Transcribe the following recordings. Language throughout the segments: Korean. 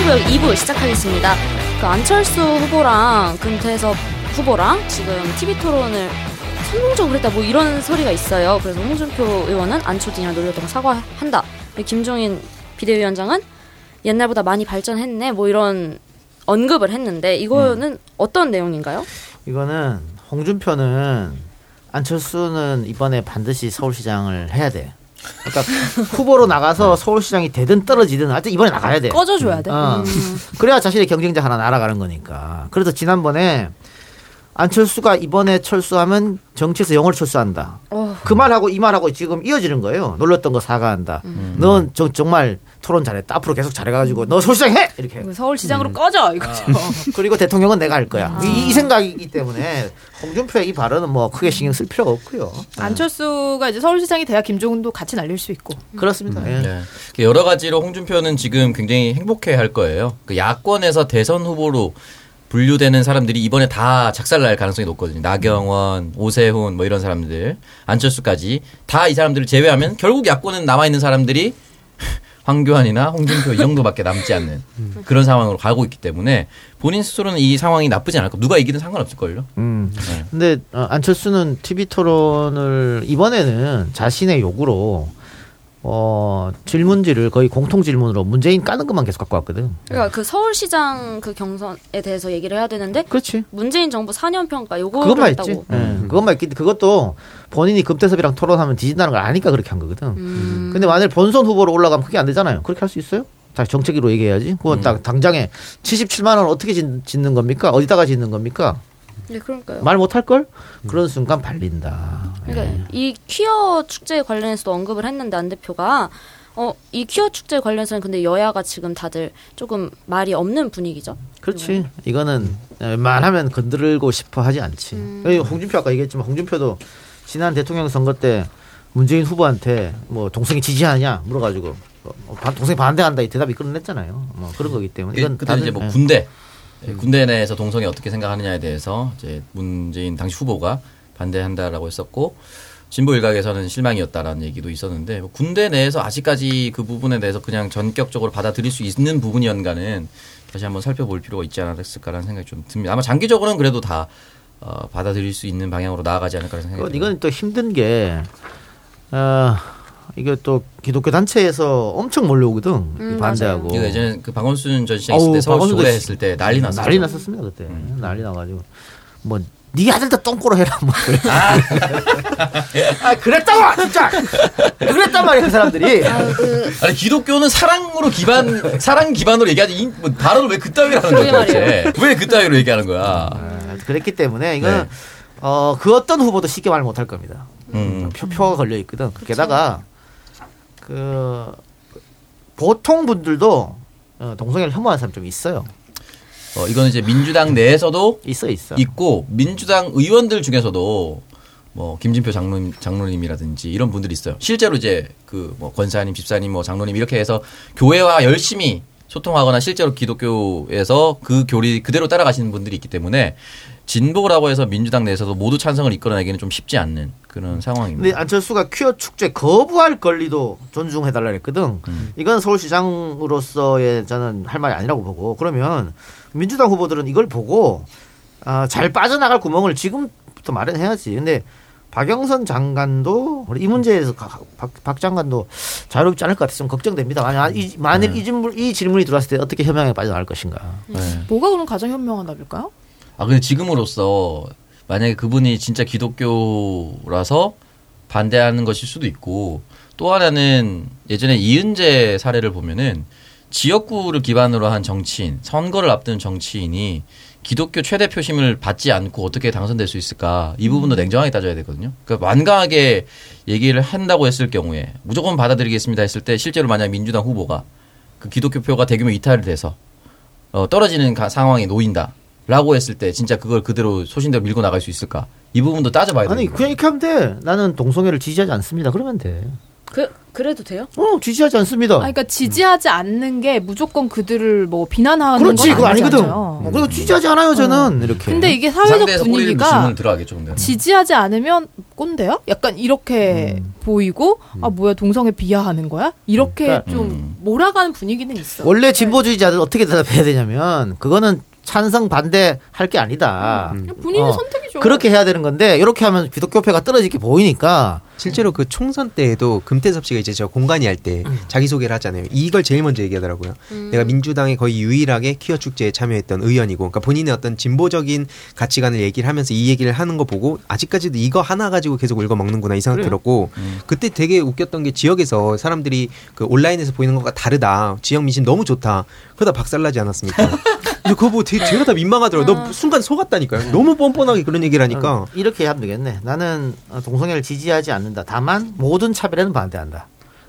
승부욕 2부 시작하겠습니다. 그 안철수 후보랑 금태섭 후보랑 지금 TV 토론을 성공적으로 했다 뭐 이런 소리가 있어요. 그래서 홍준표 의원은 안초진이랑 놀렸다고 사과한다. 김종인 비대위원장은 옛날보다 많이 발전했네 뭐 이런 언급을 했는데 이거는 음. 어떤 내용인가요? 이거는 홍준표는 안철수는 이번에 반드시 서울시장을 해야 돼. 그러니까 후보로 나가서 서울시장이 되든 떨어지든 하여튼 이번에 나가야 돼. 꺼져줘야 돼. 어. 음. 그래야 자신의 경쟁자 하나 날아가는 거니까. 그래서 지난번에 안철수가 이번에 철수하면 정치에서 영어를 철수한다. 어. 그 말하고 이 말하고 지금 이어지는 거예요. 놀랐던 거 사과한다. 음. 넌 저, 정말 토론 잘했다. 앞으로 계속 잘해가지고 너 서울시장 해! 이렇게. 서울시장으로 음. 꺼져! 이거죠. 어. 그리고 대통령은 내가 할 거야. 아. 이, 이, 생각이기 때문에 홍준표의 이 발언은 뭐 크게 신경 쓸 필요가 없고요. 네. 안철수가 이제 서울시장이 돼야 김종은도 같이 날릴 수 있고. 그렇습니다. 음. 예. 네. 여러 가지로 홍준표는 지금 굉장히 행복해 할 거예요. 그 야권에서 대선 후보로 분류되는 사람들이 이번에 다 작살날 가능성이 높거든요. 나경원, 오세훈 뭐 이런 사람들, 안철수까지 다 이 사람들을 제외하면 결국 야권은 남아 있는 사람들이 황교안이나 홍준표 이 정도밖에 남지 않는 그런 상황으로 가고 있기 때문에 본인 스스로는 이 상황이 나쁘지 않을 거. 누가 이기든 상관없을 걸요. 음. 네. 근데 어, 안철수는 TV 토론을 이번에는 자신의 욕으로 어, 질문지를 거의 공통 질문으로 문재인 까는 것만 계속 갖고 왔거든. 그러니까 그 서울시장 그 경선에 대해서 얘기를 해야 되는데. 그렇지. 문재인 정부 4년 평가 요거 그것만 있지. 네. 음. 그것만 있기 그것도 본인이 금태섭이랑 토론하면 뒤진다는 걸 아니까 그렇게 한 거거든. 음. 근데 만일 본선 후보로 올라가면 그게 안 되잖아요. 그렇게 할 수 있어요? 다 정책으로 얘기해야지. 그건 음. 딱 당장에 77만 원 어떻게 짓는 겁니까? 어디다가 짓는 겁니까? 네, 그러니까요. 말 못할 걸? 그런 순간 발린다. 그러니까 예. 이 퀴어 축제 관련해서도 언급을 했는데 안 대표가 어, 이 퀴어 축제 관련해서는 근데 여야가 지금 다들 조금 말이 없는 분위기죠. 그렇지. 음. 이거는 말하면 건들고 싶어 하지 않지. 음. 홍준표 아까 얘기했지만 홍준표도 지난 대통령 선거 때 문재인 후보한테 뭐 동생이 지지하냐 물어가지고 어, 동생 반대한다 이 대답이 끌어냈잖아요. 뭐 그런 거기 때문에 이건 다들 이제 뭐 예. 군대 예, 군대 내에서 동성애 어떻게 생각하느냐에 대해서 이제 문재인 당시 후보가 반대한다라고 했었고 진보 일각에서는 실망이었다라는 얘기도 있었는데 뭐 군대 내에서 아직까지 그 부분에 대해서 그냥 전격적으로 받아들일 수 있는 부분이었는가는 다시 한번 살펴볼 필요가 있지 않았을까라는 생각이 좀 듭니다. 아마 장기적으로는 그래도 다 어, 받아들일 수 있는 방향으로 나아가지 않을까 생각이 듭니다. 이건 또 힘든 게 어, 이게 또 기독교 단체에서 엄청 몰려오거든 음, 반대하고. 맞아요. 예전에 그 박원순 전 시장 있을 때 서울 시 했을 때 난리 났었죠. 난리 났었습니다 그때. 음. 난리 나가지고 뭐. 네 아들도 똥꼬로 해라 뭐 아, 아 그랬다고 진짜 그랬단 말이야 그 사람들이 아, 그... 아니 기독교는 사랑으로 기반 사랑 기반으로 얘기하지 뭐 발언을 왜 그따위로 하는 거야 왜 그따위로 얘기하는 거야 아, 그랬기 때문에 이거는 네. 어, 그 어떤 후보도 쉽게 말 못할 겁니다 음. 표, 표가 걸려 있거든? 게다가 그 보통 분들도 어, 동성애를 혐오하는 사람 좀 있어요. 어, 이거는 이제 민주당 내에서도 있어 있어 있고 민주당 의원들 중에서도 뭐 김진표 장로님 장로님이라든지 이런 분들이 있어요. 실제로 이제 그 뭐 권사님, 집사님, 뭐 장로님 이렇게 해서 교회와 열심히 소통하거나 실제로 기독교에서 그 교리 그대로 따라가시는 분들이 있기 때문에 진보라고 해서 민주당 내에서도 모두 찬성을 이끌어내기는 좀 쉽지 않는 그런 상황입니다. 근데 안철수가 퀴어 축제 거부할 권리도 존중해달라 했거든. 음. 이건 서울시장으로서의 저는 할 말이 아니라고 보고 그러면 민주당 후보들은 이걸 보고 아, 잘 빠져나갈 구멍을 지금부터 마련해야지. 근데 박영선 장관도 이 문제에서 박, 박 장관도 자유롭지 않을 것 같아서 좀 걱정됩니다. 만약 이, 만일 네. 이, 질문, 이 질문이 들어왔을 때 어떻게 현명하게 빠져나갈 것인가. 네. 뭐가 그럼 가장 현명한 답일까요? 아 근데 지금으로서 만약에 그분이 진짜 기독교라서 반대하는 것일 수도 있고 또 하나는 예전에 이은재 사례를 보면은 지역구를 기반으로 한 정치인, 선거를 앞둔 정치인이 기독교 최대 표심을 받지 않고 어떻게 당선될 수 있을까? 이 부분도 음. 냉정하게 따져야 되거든요. 그러니까 완강하게 얘기를 한다고 했을 경우에 무조건 받아들이겠습니다 했을 때 실제로 만약 민주당 후보가 그 기독교 표가 대규모 이탈이 돼서 어, 떨어지는 가, 상황에 놓인다. 라고 했을 때 진짜 그걸 그대로 소신대로 밀고 나갈 수 있을까? 이 부분도 따져봐야 돼. 아니 그냥 이렇게 하면 돼. 나는 동성애를 지지하지 않습니다. 그러면 돼. 그 그래도 돼요? 어 지지하지 않습니다. 아, 그러니까 지지하지 않는 게 무조건 그들을 뭐 비난하는 그렇지 건 그거 아니거든. 아니잖아요. 어, 그리고 지지하지 않아요 저는 이렇게. 근데 이게 사회적 분위기가 들어가겠죠, 근데. 지지하지 않으면 꼰대야? 약간 이렇게 음. 보이고 아 뭐야 동성애 비하하는 거야? 이렇게 그러니까- 좀 음. 몰아가는 분위기는 있어. 원래 진보주의자들 어떻게 대답해야 되냐면 그거는 찬성 반대 할 게 아니다. 그냥 본인의 어, 선택이죠. 그렇게 해야 되는 건데 이렇게 하면 기독교패가 떨어지게 보이니까 실제로 그 총선 때에도 금태섭 씨가 이제 저 공간이 할 때 자기 소개를 하잖아요. 이걸 제일 먼저 얘기하더라고요. 내가 민주당에 거의 유일하게 퀴어 축제에 참여했던 의원이고, 그러니까 본인의 어떤 진보적인 가치관을 얘기를 하면서 이 얘기를 하는 거 보고 아직까지도 이거 하나 가지고 계속 울고 먹는구나 이 생각 그래요. 들었고, 그때 되게 웃겼던 게 지역에서 사람들이 그 온라인에서 보이는 것과 다르다. 지역 민심 너무 좋다. 그러다 박살나지 않았습니까? 근데 그거 보고 되게 제가 다 민망하더라고요. 너 순간 속았다니까요. 너무 뻔뻔하게 그런 얘기를 하니까. 어, 이렇게 하면 되겠네. 나는 어, 동성애를 지지하지 않는 다. 다만 모든 차별에는 반대한다.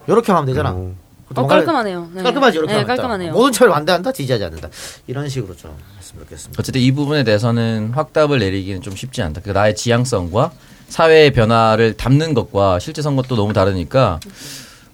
이렇게 하면 되잖아. 어. 어, 깔끔하네요. 네. 깔끔하지 이렇게 네. 깔끔하네요. 모든 차별 반대한다. 지지하지 않는다. 이런 식으로 좀 했으면 좋겠습니다. 어쨌든 이 부분에 대해서는 확답을 내리기는 좀 쉽지 않다. 그 나의 지향성과 사회의 변화를 담는 것과 실제 선거도 너무 다르니까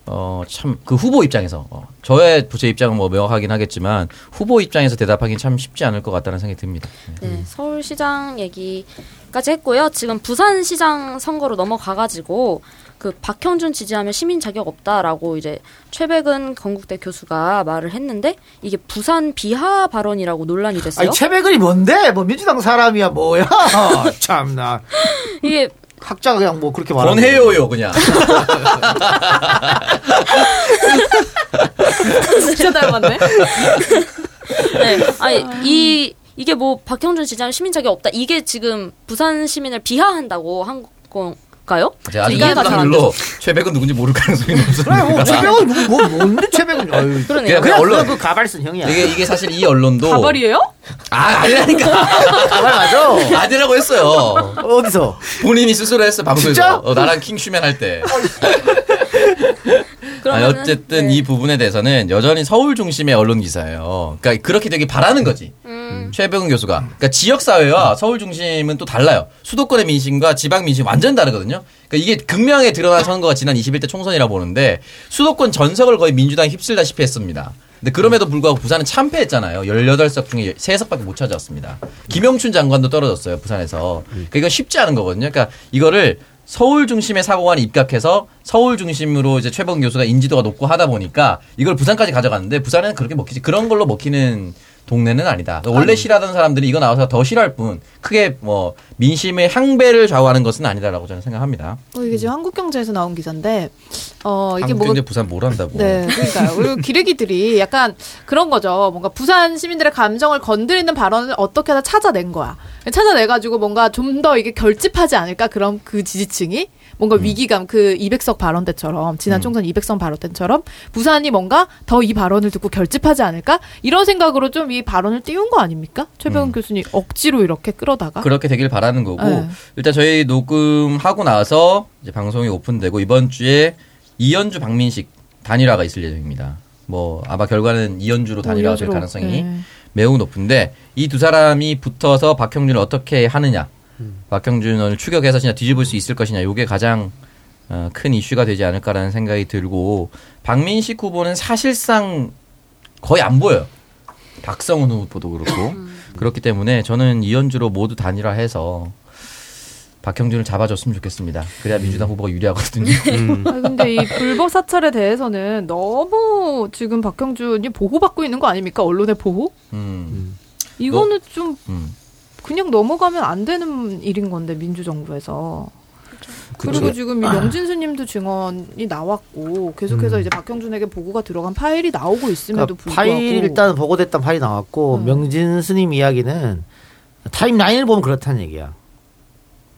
어 참 그 후보 입장에서 어, 저의 제 입장은 뭐 명확하긴 하겠지만 후보 입장에서 대답하기는 참 쉽지 않을 것 같다는 생각이 듭니다. 네. 네, 서울시장 얘기까지 했고요. 지금 부산시장 선거로 넘어가가지고 그 박형준 지지하면 시민 자격 없다라고 이제 최백은 건국대 교수가 말을 했는데 이게 부산 비하 발언이라고 논란이 됐어요. 아니 최백은이 뭔데? 뭐 민주당 사람이야 뭐야? 참나 이게 학자가 그냥 뭐 그렇게 말하는 권해요요 그냥. 진짜 닮았네. 네, 아니 이 이게 뭐 박형준 지지하면 시민 자격 없다. 이게 지금 부산 시민을 비하한다고 한 건가요? 제가 아직 이해가 잘안 이걸로 최백은 누군지 모를 가능성이 그래 뭐 높습니다. 최백은 뭐, 뭐 뭔데 최백은 아유, 그러네요. 그냥 그냥 언론- 그 가발 쓴 형이야. 이게 이게 사실 이 언론도 가발이에요? 아 아니라니까 가발 맞아. 아니라고 했어요. 어디서? 본인이 스스로 했어 방송에서 진짜? 어, 나랑 킹슈맨 할 때. 그러면은, 어쨌든 네. 이 부분에 대해서는 여전히 서울 중심의 언론 기사예요. 그러니까 그렇게 되길 바라는 거지. 음, 최백은 교수가. 그러니까 지역 사회와 서울 중심은 또 달라요. 수도권의 민심과 지방 민심 완전 다르거든요. 그러니까 이게 극명하게 드러난 선거가 지난 21대 총선이라 보는데 수도권 전석을 거의 민주당이 휩쓸다시피 했습니다. 근데 그럼에도 불구하고 부산은 참패했잖아요. 18석 중에 3석밖에 못 찾아왔습니다. 김영춘 장관도 떨어졌어요. 부산에서. 그러니까 이건 쉽지 않은 거거든요. 그러니까 이거를 서울 중심의 사고관이 입각해서 서울 중심으로 이제 최범 교수가 인지도가 높고 하다 보니까 이걸 부산까지 가져갔는데 부산은 그렇게 먹히지 그런 걸로 먹히는 동네는 아니다. 원래 싫어하던 사람들이 이거 나와서 더 싫어할 뿐 크게 뭐 민심의 향배를 좌우하는 것은 아니다라고 저는 생각합니다. 어, 이게 지금 한국경제에서 나온 기사인데 어 이게 한국 뭐가 경제 부산 뭘 한다고? 네, 그러니까요. 그리고 기레기들이 약간 그런 거죠. 뭔가 부산 시민들의 감정을 건드리는 발언을 어떻게 하다 찾아낸 거야. 찾아내 가지고 뭔가 좀 더 이게 결집하지 않을까? 그럼 그 지지층이 뭔가 위기감 그 200석 발언 때처럼 지난 총선 200석 발언 때처럼 부산이 뭔가 더 이 발언을 듣고 결집하지 않을까? 이런 생각으로 좀 이 발언을 띄운 거 아닙니까? 최병훈 교수님 억지로 이렇게 끌어다가 그렇게 되길 바라는 거고 네. 일단 저희 녹음하고 나서 이제 방송이 오픈되고 이번 주에 이연주 박민식 단일화가 있을 예정입니다. 뭐 아마 결과는 이연주로 단일화가 될 이연주로, 가능성이 네. 매우 높은데 이 두 사람이 붙어서 박형준을 어떻게 하느냐, 박형준을 추격해서 진짜 뒤집을 수 있을 것이냐, 이게 가장 어, 큰 이슈가 되지 않을까라는 생각이 들고 박민식 후보는 사실상 거의 안 보여요. 박성훈 후보도 그렇고 그렇기 때문에 저는 이현주로 모두 단일화해서 박형준을 잡아줬으면 좋겠습니다. 그래야 민주당 후보가 유리하거든요. 아 근데 이 불법 사찰에 대해서는 너무 지금 박형준이 보호받고 있는 거 아닙니까? 언론의 보호? 음, 이거는 좀 음. 그냥 넘어가면 안 되는 일인 건데 민주정부에서. 그리고 그쵸. 지금 이 명진수님도 증언이 나왔고 계속해서 이제 박형준에게 보고가 들어간 파일이 나오고 있음에도 그러니까 불구하고 파일 일단 보고됐던 파일이 나왔고 음. 명진 스님 이야기는 타임라인을 보면 그렇다는 얘기야.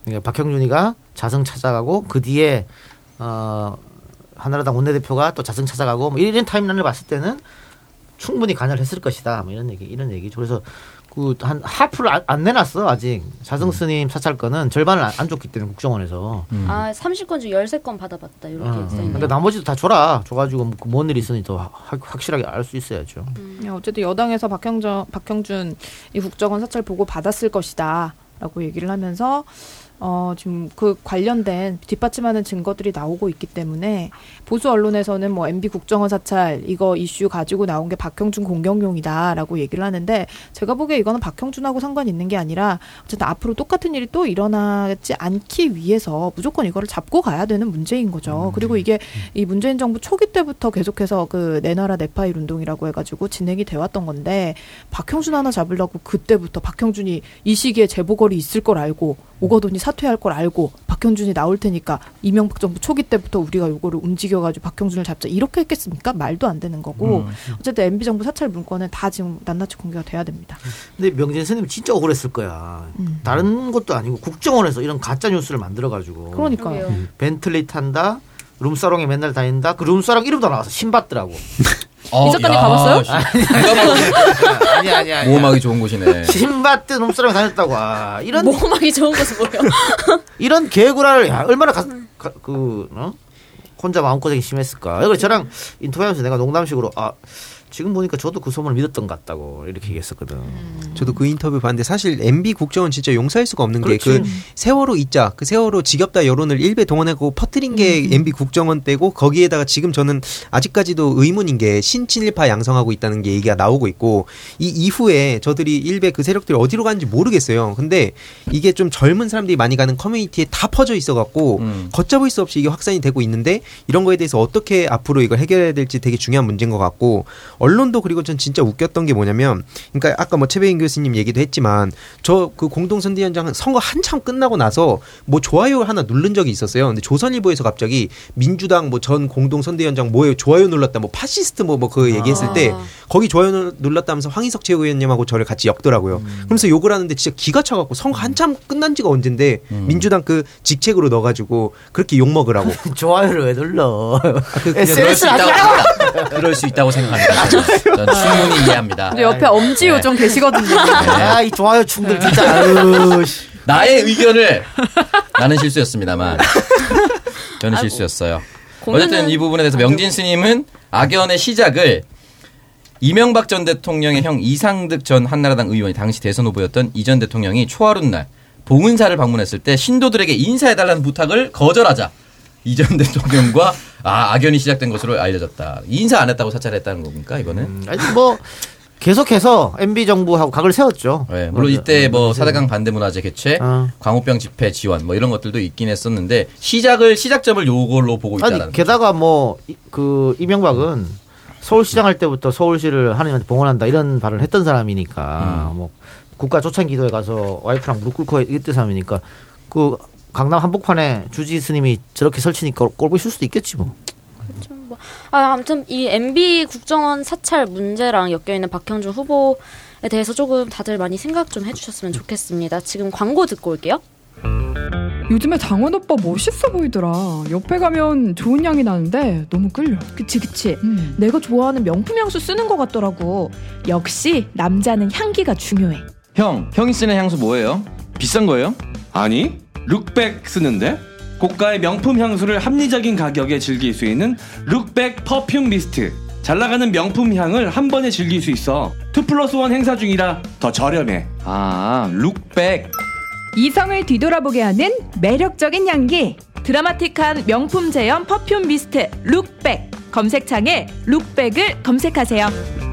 그러니까 박형준이가 자성 찾아가고 그 뒤에 어 한나라당 원내대표가 또 자성 찾아가고 뭐 이런 타임라인을 봤을 때는 충분히 관여를 했을 것이다. 뭐 이런 얘기 이런 얘기죠. 그래서 그한 하프를 안, 안 내놨어 아직 자성 스님 사찰 건은 절반을 안, 안 줬기 때문에 국정원에서. 음. 아 30건 중 13건 받아봤다 이렇게 어, 써있네요. 근데 나머지도 다 줘라. 줘가지고 뭔 일이 있으니 더 확- 확실하게 알 수 있어야죠. 그냥 어쨌든 여당에서 박형준 박형준 이 국정원 사찰 보고 받았을 것이다라고 얘기를 하면서 어, 지금 그 관련된 뒷받침하는 증거들이 나오고 있기 때문에 보수 언론에서는 뭐 MB 국정원 사찰 이거 이슈 가지고 나온 게 박형준 공격용이다라고 얘기를 하는데 제가 보기에 이거는 박형준하고 상관이 있는 게 아니라 어쨌든 앞으로 똑같은 일이 또 일어나지 않기 위해서 무조건 이거를 잡고 가야 되는 문제인 거죠. 그리고 이게 이 문재인 정부 초기 때부터 계속해서 그 내놔라 내파일 운동이라고 해가지고 진행이 돼 왔던 건데 박형준 하나 잡으려고 그때부터 박형준이 이 시기에 재보궐이 있을 걸 알고 오거돈이 사퇴할 걸 알고 박형준이 나올 테니까 이명박 정부 초기 때부터 우리가 요거를 움직여가지고 박형준을 잡자 이렇게 했겠습니까? 말도 안 되는 거고 어쨌든 MB 정부 사찰 문건은 다 지금 낱낱이 공개가 돼야 됩니다. 근데 명진 스님 진짜 억울했을 거야. 음. 다른 것도 아니고 국정원에서 이런 가짜 뉴스를 만들어 가지고 그러니까요. 벤틀리 탄다. 룸사롱에 맨날 다닌다. 그 룸사롱 이름도 나와서 신받더라고. 어, 작가님 야, 가봤어요? 아니 아니 아니. 모험하기 좋은 곳이네. 신받드 룸사롱에 다녔다고. 아, 이런 모험하기 좋은 것은 뭐예요? 이런 개구라를 야, 얼마나 가, 가, 그 어? 혼자 마음고생이 심했을까. 그래서 저랑 인터뷰하면서 내가 농담식으로 아 지금 보니까 저도 그 소문을 믿었던 것 같다고 이렇게 얘기했었거든. 저도 그 인터뷰 봤는데 사실 MB 국정원 진짜 용서할 수가 없는 게. 그 세월호 있자 그 세월호 지겹다 여론을 일배 동원하고 퍼뜨린 게 MB 국정원 때고 거기에다가 지금 저는 아직까지도 의문인 게 신친일파 양성하고 있다는 게 얘기가 나오고 있고 이 이후에 저들이 일배 그 세력들이 어디로 가는지 모르겠어요. 근데 이게 좀 젊은 사람들이 많이 가는 커뮤니티에 다 퍼져 있어 갖고 음. 걷잡을 수 없이 이게 확산이 되고 있는데 이런 거에 대해서 어떻게 앞으로 이걸 해결해야 될지 되게 중요한 문제인 것 같고 언론도 그리고 전 진짜 웃겼던 게 뭐냐면 그러니까 아까 뭐 최배근 교수님 얘기도 했지만 저 그 공동선대위원장 선거 한참 끝나고 나서 뭐 좋아요 하나 누른 적이 있었어요. 근데 조선일보에서 갑자기 민주당 뭐 전 공동선대위원장 뭐예요 좋아요 눌렀다 뭐 파시스트 뭐 뭐 그 얘기했을 때 아. 거기 좋아요 눌렀다면서 황희석 최고위원님하고 저를 같이 엮더라고요. 그러면서 욕을 하는데 진짜 기가 차갖고 선거 한참 끝난 지가 언젠데 민주당 그 직책으로 넣어가지고 그렇게 욕 먹으라고. 좋아요를 왜 눌러? 그 그럴 수 있다고. 그럴 수 있다고 생각합니다. 전 충분히 이해합니다. 근데 옆에 엄지호 좀 계시거든요. 아, 이 좋아요 충들 진짜. 아유, 씨. 나의 의견을 나는 실수였습니다만 저는 실수였어요. 어쨌든 이 부분에 대해서 명진 스님은 악연의 시작을 이명박 전 대통령의 형 이상득 전 한나라당 의원이 당시 대선 후보였던 이 전 대통령이 초하룻 날 봉은사를 방문했을 때 신도들에게 인사해달라는 부탁을 거절하자 이 전 대통령과 아 악연이 시작된 것으로 알려졌다. 인사 안 했다고 사찰했다는 겁니까 이거는? 음, 아니 뭐 계속해서 MB 정부하고 각을 세웠죠. 네, 물론 이때 뭐 사대강 반대 문화재 개최, 어. 광우병 집회 지원 뭐 이런 것들도 있긴 했었는데 시작을 시작점을 요걸로 보고 있다는. 아니 게다가 뭐 그 이명박은 서울시장 할 때부터 서울시를 하나님한테 봉헌한다 이런 발언을 했던 사람이니까 뭐 국가 초창 기도에 가서 와이프랑 무릎 꿇고 이랬던 사람이니까 그 강남 한복판에 주지 스님이 저렇게 설치니까 꼴 싫을 수도 있겠지 뭐. 아, 아무튼 이 MB 국정원 사찰 문제랑 엮여 있는 박형준 후보에 대해서 조금 다들 많이 생각 좀 해주셨으면 좋겠습니다. 지금 광고 듣고 올게요. 요즘에 장원 오빠 멋있어 보이더라. 옆에 가면 좋은 향이 나는데 너무 끌려. 그치 그치 음. 내가 좋아하는 명품 향수 쓰는 것 같더라고 역시 남자는 향기가 중요해 형, 형이 쓰는 향수 뭐예요? 비싼 거예요? 아니, 룩백 쓰는데? 고가의 명품 향수를 합리적인 가격에 즐길 수 있는 룩백 perfume mist. 잘 나가는 명품 향을 한 번에 즐길 수 있어. 2 플러스 1 행사 중이라 더 저렴해. 아, 룩백. 이성을 뒤돌아보게 하는 매력적인 향기 드라마틱한 명품 제형 perfume mist 룩백 검색창에 룩백을 검색하세요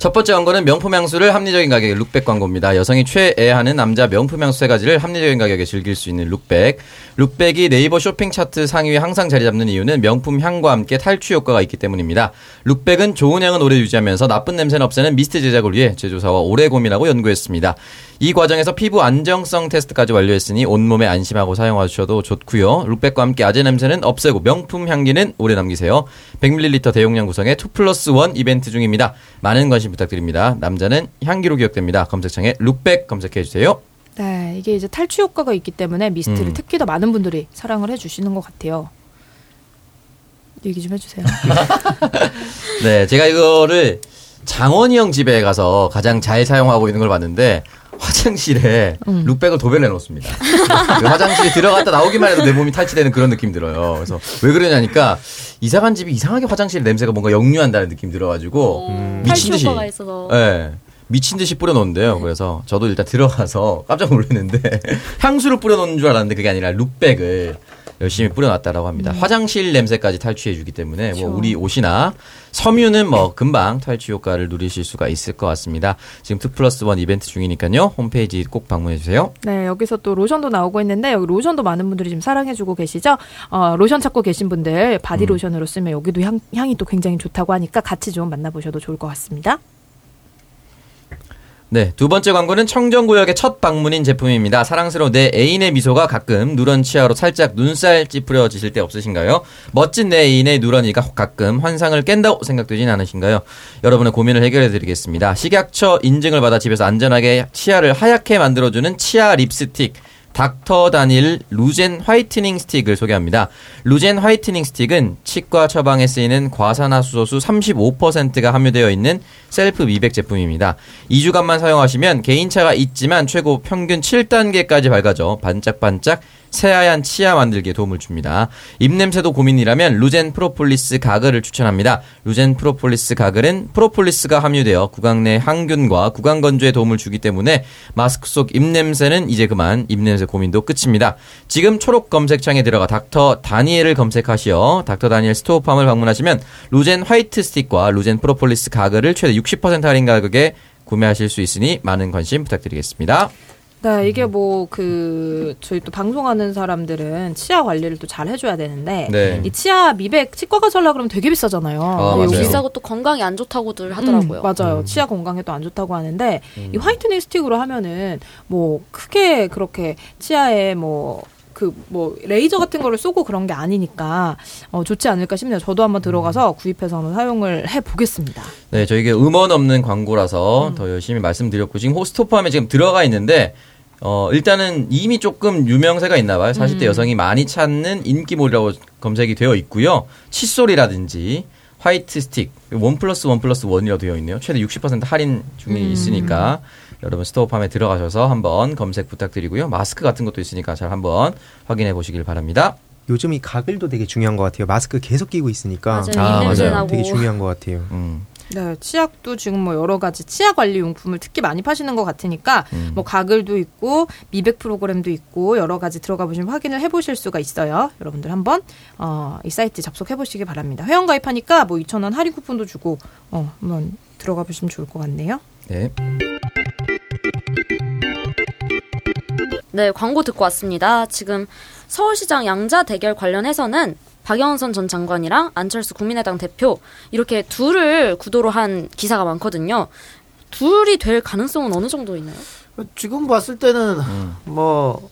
첫 번째 광고는 명품 향수를 합리적인 가격에 룩백 광고입니다. 여성이 최애하는 남자 명품 향수 세 가지를 합리적인 가격에 즐길 수 있는 룩백. 룩백이 네이버 쇼핑 차트 상위에 항상 자리 잡는 이유는 명품 향과 함께 탈취 효과가 있기 때문입니다. 룩백은 좋은 향은 오래 유지하면서 나쁜 냄새는 없애는 미스트 제작을 위해 제조사와 오래 고민하고 연구했습니다. 이 과정에서 피부 안정성 테스트까지 완료했으니 온몸에 안심하고 사용하 셔도 좋고요. 룩백과 함께 아재 냄새는 없애고 명품 향기는 오래 남기세요. 100ml 대용량 구성의 2 플러스 1 이벤트 중입니다. 많은 관심 부탁드립니다. 남자는 향기로 기억됩니다. 검색창에 룩백 검색해 주세요. 네, 이게 이제 탈취 효과가 있기 때문에 미스트를 음. 특히 더 많은 분들이 사랑을 해주시는 것 같아요. 얘기 좀 해주세요. 네, 제가 이거를 장원이 형 집에 가서 가장 잘 사용하고 있는 걸 봤는데 화장실에 음. 룩백을 도배를 해놓습니다. 그 화장실에 들어갔다 나오기만 해도 내 몸이 탈취되는 그런 느낌 들어요. 그래서 왜 그러냐니까 이사 간 집이 이상하게 화장실 냄새가 뭔가 역류한다는 느낌 들어가지고 미친 탈취 듯이. 예. 미친 듯이 뿌려놓는데요. 그래서 저도 일단 들어가서 깜짝 놀랐는데 향수를 뿌려놓는 줄 알았는데 그게 아니라 룩백을 열심히 뿌려놨다라고 합니다. 화장실 냄새까지 탈취해주기 때문에 뭐 우리 옷이나 섬유는 뭐 금방 탈취 효과를 누리실 수가 있을 것 같습니다. 지금 투 플러스 원 이벤트 중이니까요. 홈페이지 꼭 방문해 주세요. 네, 여기서 또 로션도 나오고 있는데 여기 로션도 많은 분들이 지금 사랑해주고 계시죠. 어, 로션 찾고 계신 분들 바디 로션으로 쓰면 여기도 향, 향이 또 굉장히 좋다고 하니까 같이 좀 만나보셔도 좋을 것 같습니다. 네, 두 번째 광고는 청정구역의 첫 방문인 제품입니다. 사랑스러운 내 애인의 미소가 가끔 누런 치아로 살짝 눈살 찌푸려지실 때 없으신가요? 멋진 내 애인의 누런이가 가끔 환상을 깬다고 생각되진 않으신가요? 여러분의 고민을 해결해 드리겠습니다. 식약처 인증을 받아 집에서 안전하게 치아를 하얗게 만들어주는 치아 립스틱. 닥터 다니엘 루젠 화이트닝 스틱을 소개합니다. 루젠 화이트닝 스틱은 치과 처방에 쓰이는 과산화수소수 35%가 함유되어 있는 셀프 미백 제품입니다. 2주간만 사용하시면 개인차가 있지만 최고 평균 7단계까지 밝아져 반짝반짝 새하얀 치아 만들기에 도움을 줍니다. 입냄새도 고민이라면 루젠 프로폴리스 가글을 추천합니다. 루젠 프로폴리스 가글은 프로폴리스가 함유되어 구강 내 항균과 구강 건조에 도움을 주기 때문에 마스크 속 입냄새는 이제 그만 입냄새 고민도 끝입니다. 지금 초록 검색창에 들어가 닥터 다니엘을 검색하시어 닥터 다니엘 스토어팜을 방문하시면 루젠 화이트 스틱과 루젠 프로폴리스 가글을 최대 60% 할인 가격에 구매하실 수 있으니 많은 관심 부탁드리겠습니다. 네, 이게 뭐 그 저희 또 방송하는 사람들은 치아 관리를 또 잘 해줘야 되는데 네. 이 치아 미백 치과 가서 하려 그러면 되게 비싸잖아요. 아, 맞아요. 비싸고 또 건강에 안 좋다고들 하더라고요. 음, 맞아요. 치아 건강에도 안 좋다고 하는데 이 화이트닝 스틱으로 하면은 뭐 크게 그렇게 치아에 뭐 그뭐 레이저 같은 거를 쏘고 그런 게 아니니까 어, 좋지 않을까 싶네요. 저도 한번 들어가서 구입해서 한번 사용을 해 보겠습니다. 네, 저희게 음원 없는 광고라서 더 열심히 말씀드렸고 지금 호스토팜에 지금 들어가 있는데 어 일단은 이미 조금 유명세가 있나 봐요. 40대 여성이 많이 찾는 인기몰이라고 검색이 되어 있고요. 칫솔이라든지 화이트 스틱 원 플러스 원 플러스 원이라고 되어 있네요. 최대 60% 할인 중이 있으니까 여러분 스토어팜에 들어가셔서 한번 검색 부탁드리고요. 마스크 같은 것도 있으니까 잘 한번 확인해 보시길 바랍니다. 요즘 이 가글도 되게 중요한 것 같아요. 마스크 계속 끼고 있으니까 맞아요. 아, 맞아요. 되게 중요한 것 같아요. 음. 네, 치약도 지금 뭐 여러 가지 치아 관리 용품을 특히 많이 파시는 것 같으니까 뭐 가글도 있고 미백 프로그램도 있고 여러 가지 들어가 보시면 확인을 해보실 수가 있어요. 여러분들 한번 어, 이 사이트 접속해 보시기 바랍니다. 회원 가입하니까 뭐 2,000원 할인 쿠폰도 주고 어, 한번 들어가 보시면 좋을 것 같네요. 네. 네, 광고 듣고 왔습니다. 지금 서울시장 양자 대결 관련해서는 박영선 전 장관이랑 안철수 국민의당 대표 이렇게 둘을 구도로 한 기사가 많거든요. 둘이 될 가능성은 어느 정도 있나요? 지금 봤을 때는 음. 뭐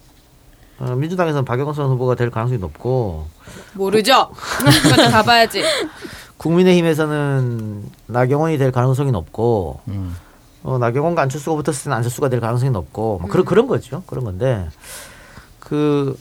어, 민주당에서는 박영선 후보가 될 가능성이 높고 모르죠. 끝까지 가봐야지. 국민의힘에서는 나경원이 될 가능성이 높고 음. 어, 나경원과 안철수가 붙었을 때는 안철수가 될 가능성이 높고 뭐 그런 그런 거죠. 그런 건데 그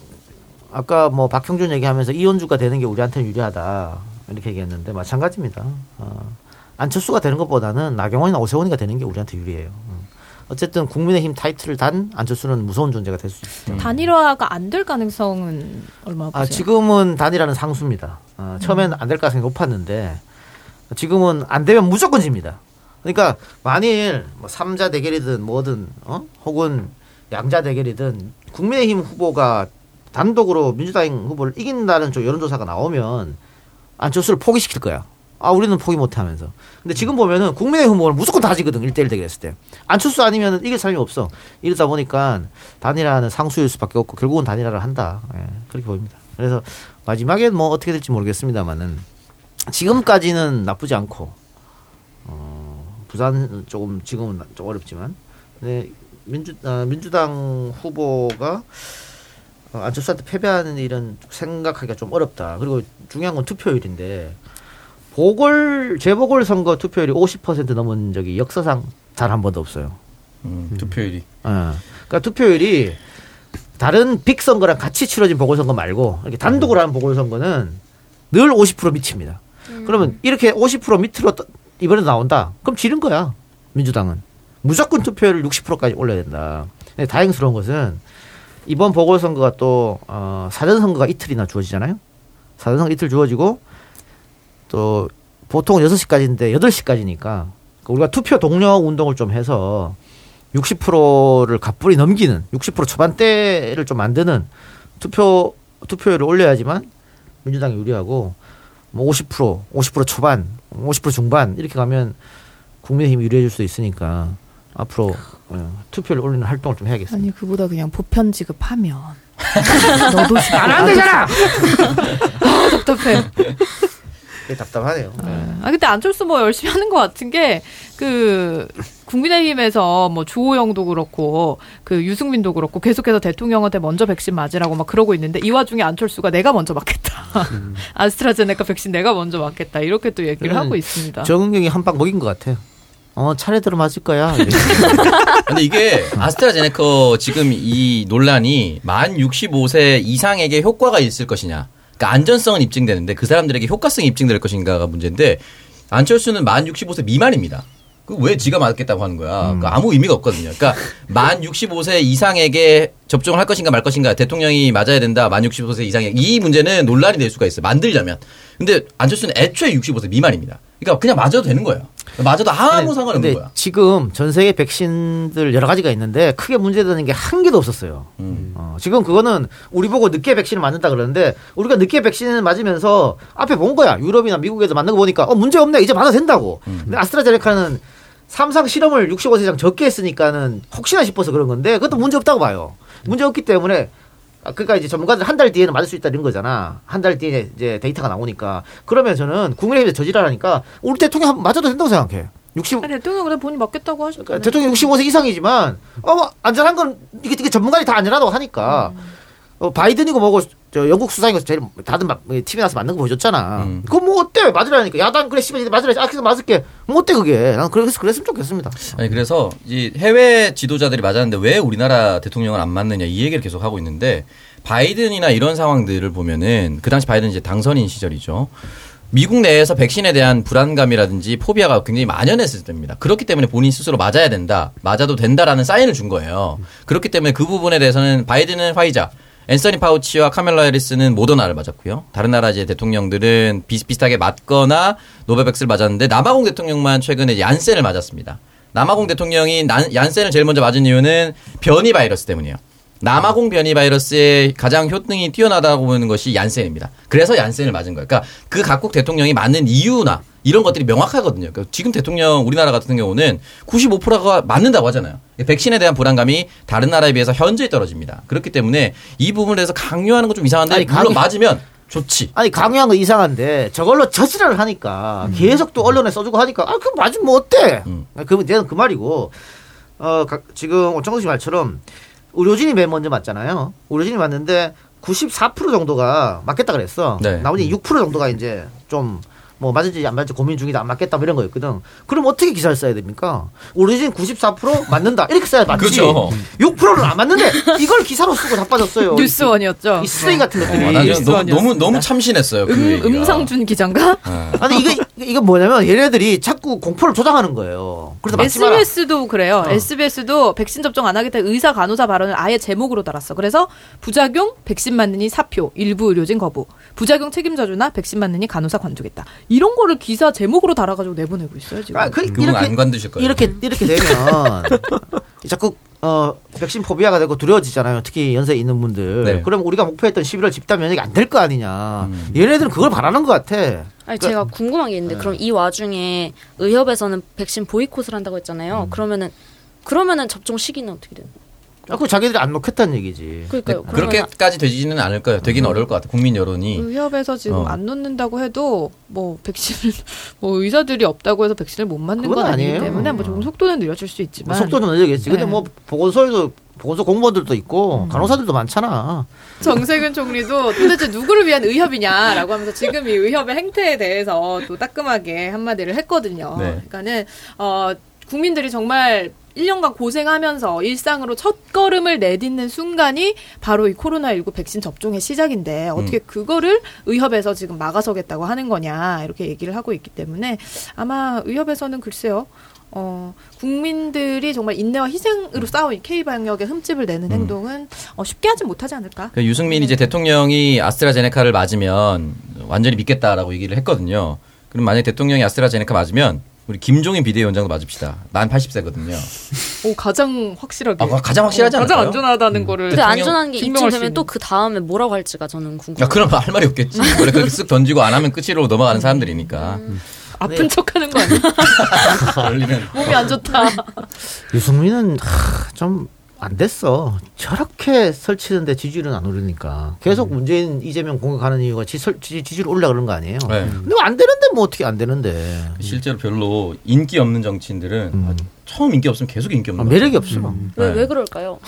아까 뭐 박형준 얘기하면서 이현주가 되는 게 우리한테는 유리하다 이렇게 얘기했는데 마찬가지입니다. 어, 안철수가 되는 것보다는 나경원이나 오세훈이가 되는 게 우리한테 유리해요. 음. 어쨌든 국민의힘 타이틀을 단 안철수는 무서운 존재가 될 수 있죠. 단일화가 안 될 가능성은 얼마나 보세요? 아, 지금은 단일화는 상수입니다. 어, 처음에는 안될 가능성이 높았는데 지금은 안 되면 무조건 집니다. 그러니까 만일 뭐 3자 대결이든 뭐든 어? 혹은 양자 대결이든 국민의힘 후보가 단독으로 민주당 후보를 이긴다는 쪽 여론조사가 나오면 안철수를 포기시킬 거야. 아, 우리는 포기 못 하면서. 근데 지금 보면은 국민의힘 후보는 무조건 다 지거든. 1대1 대결했을 때. 안철수 아니면 이길 사람이 없어. 이러다 보니까 단일화는 상수일 수밖에 없고 결국은 단일화를 한다. 예, 그렇게 보입니다. 그래서 마지막엔 뭐 어떻게 될지 모르겠습니다만은 지금까지는 나쁘지 않고 어, 부산 조금 지금은 좀 어렵지만 네, 민주 아, 민주당 후보가 어, 안철수한테 패배하는 일은 생각하기가 좀 어렵다. 그리고 중요한 건 투표율인데 보궐 재보궐 선거 투표율이 50% 넘은 적이 역사상 단 한 번도 없어요. 음, 투표율이. 어. 그러니까 투표율이 다른 빅 선거랑 같이 치러진 보궐선거 말고 이렇게 단독으로 하는 보궐선거는 늘 50% 미칩니다. 그러면 이렇게 50% 밑으로 떠- 이번에 나온다. 그럼 지른 거야. 민주당은. 무조건 투표율을 60%까지 올려야 된다. 근데 다행스러운 것은 이번 보궐선거가 또 어, 사전선거가 이틀이나 주어지잖아요. 사전선거 이틀 주어지고 또 보통 6시까지인데 8시까지니까 우리가 투표 동료 운동을 좀 해서 60%를 가뿐히 넘기는 60% 초반대를 좀 만드는 투표 투표율을 올려야지만 민주당이 유리하고 뭐 50%, 50% 초반, 50% 중반 이렇게 가면 국민의힘이 유리해질 수 있으니까 앞으로 어, 투표를 올리는 활동을 좀 해야겠습니다. 아니 그보다 그냥 보편 지급하면 너도 싫어. 안 되잖아. 답답해. 그게 답답하네요. 네. 아 근데 안철수 뭐 열심히 하는 것 같은 게 그 국민의힘에서 뭐 주호영도 그렇고 그 유승민도 그렇고 계속해서 대통령한테 먼저 백신 맞으라고 막 그러고 있는데 이 와중에 안철수가 내가 먼저 맞겠다. 아스트라제네카 백신 내가 먼저 맞겠다. 이렇게 또 얘기를 음. 하고 있습니다. 정은경이 한방 먹인 것 같아요. 어 차례대로 맞을 거야. 근데 이게 아스트라제네카 지금 이 논란이 만 65세 이상에게 효과가 있을 것이냐. 그러니까 안전성은 입증되는데 그 사람들에게 효과성이 입증될 것인가가 문제인데 안철수는 만 65세 미만입니다. 그왜 지가 맞겠다고 하는 거야? 그 아무 의미가 없거든요. 그러니까 만 65세 이상에게 접종을 할 것인가 말 것인가 대통령이 맞아야 된다. 만 65세 이상에 이 문제는 논란이 될 수가 있어요. 만들려면. 근데 안철수는 애초에 65세 미만입니다. 그러니까 그냥 맞아도 되는 거예요. 맞아도 아무 상관없는 근데 거야. 지금 전 세계 백신들 여러 가지가 있는데 크게 문제되는 게 한 개도 없었어요. 음. 어, 지금 그거는 우리 보고 늦게 백신을 맞는다 그러는데 우리가 늦게 백신을 맞으면서 앞에 본 거야. 유럽이나 미국에서 맞는 거 보니까 어 문제 없네. 이제 맞아도 된다고. 음. 근데 아스트라제네카는 삼상 실험을 65세 이상 적게 했으니까는 혹시나 싶어서 그런 건데 그것도 문제 없다고 봐요. 문제 없기 때문에 아, 그러니까 이제 전문가들 한 달 뒤에는 맞을 수 있다 이런 거잖아. 한 달 뒤에 이제 데이터가 나오니까 그러면 저는 국민의힘에서 저지랄하니까 우리 대통령 한번 맞아도 된다고 생각해. 60 아니, 대통령 그래 본인 맞겠다고 하셨잖아요. 그러니까 대통령 65세 이상이지만 어 뭐, 안전한 건 이게, 이게 전문가들이 다 안전하다고 하니까 어, 바이든이고 뭐고 저 영국 수상이고 제일 다들 막 TV 나서 맞는 거 보여줬잖아. 음. 그거 뭐 어때 맞으라니까 야당 그래 씨발 이제 맞으라 아 그래서 맞을게 뭐 어때 그게 난 그래서 그랬으면 좋겠습니다. 아니 그래서 이 해외 지도자들이 맞았는데 왜 우리나라 대통령은 안 맞느냐 이 얘기를 계속 하고 있는데 바이든이나 이런 상황들을 보면은 그 당시 바이든 이제 당선인 시절이죠. 미국 내에서 백신에 대한 불안감이라든지 포비아가 굉장히 만연했을 때입니다. 그렇기 때문에 본인 스스로 맞아야 된다, 맞아도 된다라는 사인을 준 거예요. 그렇기 때문에 그 부분에 대해서는 바이든은 화이자, 앤서니 파우치와 카멜라 해리스는 모더나를 맞았고요. 다른 나라 이제 대통령들은 비슷비슷하게 맞거나 노바백스를 맞았는데 남아공 대통령만 최근에 얀센을 맞았습니다. 남아공 대통령이 난- 얀센을 제일 먼저 맞은 이유는 변이 바이러스 때문이에요. 남아공 변이 바이러스의 가장 효능이 뛰어나다고 보는 것이 얀센입니다. 그래서 얀센을 맞은 거예요. 그러니까 그 각국 대통령이 맞는 이유나 이런 것들이 명확하거든요. 그러니까 지금 대통령 우리나라 같은 경우는 95%가 맞는다고 하잖아요. 백신에 대한 불안감이 다른 나라에 비해서 현저히 떨어집니다. 그렇게 때문에 이 부분에 대해서 강요하는 건 좀 이상한데 아니, 물론 강요- 맞으면 좋지. 아니 강요한 거 이상한데 저걸로 저지랄을 하니까 계속 또 언론에 써주고 하니까 아 그럼 맞으면 뭐 어때? 음. 그 내는 그 말이고 어 가- 지금 오창석 씨 말처럼 의료진이 맨 먼저 맞잖아요. 의료진이 맞는데 94% 정도가 맞겠다 그랬어. 네. 나머지 6% 정도가 이제 좀 뭐 맞을지 안 맞을지 고민 중이다 안 맞겠다 뭐 이런 거였거든. 그럼 어떻게 기사를 써야 됩니까? 의료진 94% 맞는다 이렇게 써야 맞지. 그렇죠. 6%는 안 맞는데 이걸 기사로 쓰고 자빠졌어요. 뉴스원이었죠. 이 쓰레기 같은 것들이. 아, 나 지금 너무. 너무 참신했어요. 그 음, 얘기가. 음상준 기자인가? 아니 이게 이게 뭐냐면 얘네들이 자꾸 공포를 조장하는 거예요. 그래서 맞지 마라. SBS도 그래요. 어. SBS도 백신 접종 안 하겠다 의사 간호사 발언을 아예 제목으로 달았어. 그래서 부작용 백신 맞느니 사표 일부 의료진 거부 부작용 책임져주나 백신 맞느니 간호사 관두겠다. 이런 거를 기사 제목으로 달아가지고 내보내고 있어요 지금. 아, 그, 그분 안 관두실 거예요. 이렇게 이렇게 되면 자꾸 어 백신 포비아가 되고 두려워지잖아요. 특히 연세 있는 분들. 네. 그럼 우리가 목표했던 11월 집단 면역이 안 될 거 아니냐. 음. 얘네들은 그걸 바라는 것 같아. 아니 그러니까- 제가 궁금한 게 있는데 그럼 이 와중에 의협에서는 백신 보이콧을 한다고 했잖아요. 그러면은 그러면은 접종 시기는 어떻게 되는? 거예요? 아, 그 자기들이 안 놓겠다는 얘기지. 그러니까요. 그러면 그렇게까지 되지는 않을 거예요. 되긴 어려울 것 같아. 국민 여론이. 의협에서 지금 어. 안 놓는다고 해도 뭐 백신을 뭐 의사들이 없다고 해서 백신을 못 맞는 건 아니기 아니에요. 때문에 뭐 조금 속도는 느려질 수뭐 있지만 속도는 늦어겠지. 근데 네. 뭐 보건소에도 보건소 공무원들도 있고 간호사들도 많잖아. 정세균 총리도 도대체 누구를 위한 의협이냐라고 하면서 지금 이 의협의 행태에 대해서 또 따끔하게 한마디를 했거든요. 네. 그러니까는 어 국민들이 정말 1년간 고생하면서 일상으로 첫 걸음을 내딛는 순간이 바로 이 코로나19 백신 접종의 시작인데 어떻게 그거를 의협에서 지금 막아서겠다고 하는 거냐 이렇게 얘기를 하고 있기 때문에 아마 의협에서는 글쎄요. 어, 국민들이 정말 인내와 희생으로 싸운 K 방역에 흠집을 내는 행동은 어, 쉽게 하지 못하지 않을까? 그 유승민 이제 대통령이 아스트라제네카를 맞으면 완전히 믿겠다라고 얘기를 했거든요. 그럼 만약 에 대통령이 아스트라제네카 맞으면 우리 김종인 비대위원장도 맞읍시다. 난 80세거든요. 오 가장 확실하게. 아, 가장 확실하지 어, 가장? 안전하다는 거를. 근데 안전한 게 이쯤 증명할 수 되면 있는. 또그 다음에 뭐라고 할지가 저는 궁금해요. 야, 그럼 할 말이 없겠지. 원래 그렇게 쓱 던지고 안 하면 끝으로 넘어가는 사람들이니까. 아픈 척하는 거 아니야? 몸이 안 좋다. 유승민은 좀 안 됐어. 저렇게 설치는데 지지율은 안 오르니까 계속 문재인 이재명 공격하는 이유가 지, 설, 지, 지지율 올라 그런 거 아니에요. 네. 근데 안 되는데 뭐 어떻게 안 되는데 실제로 별로 인기 없는 정치인들은 음. 아, 처음 인기 없으면 계속 인기 아, 없는 매력이 것 없어. 왜, 네. 왜 그럴까요?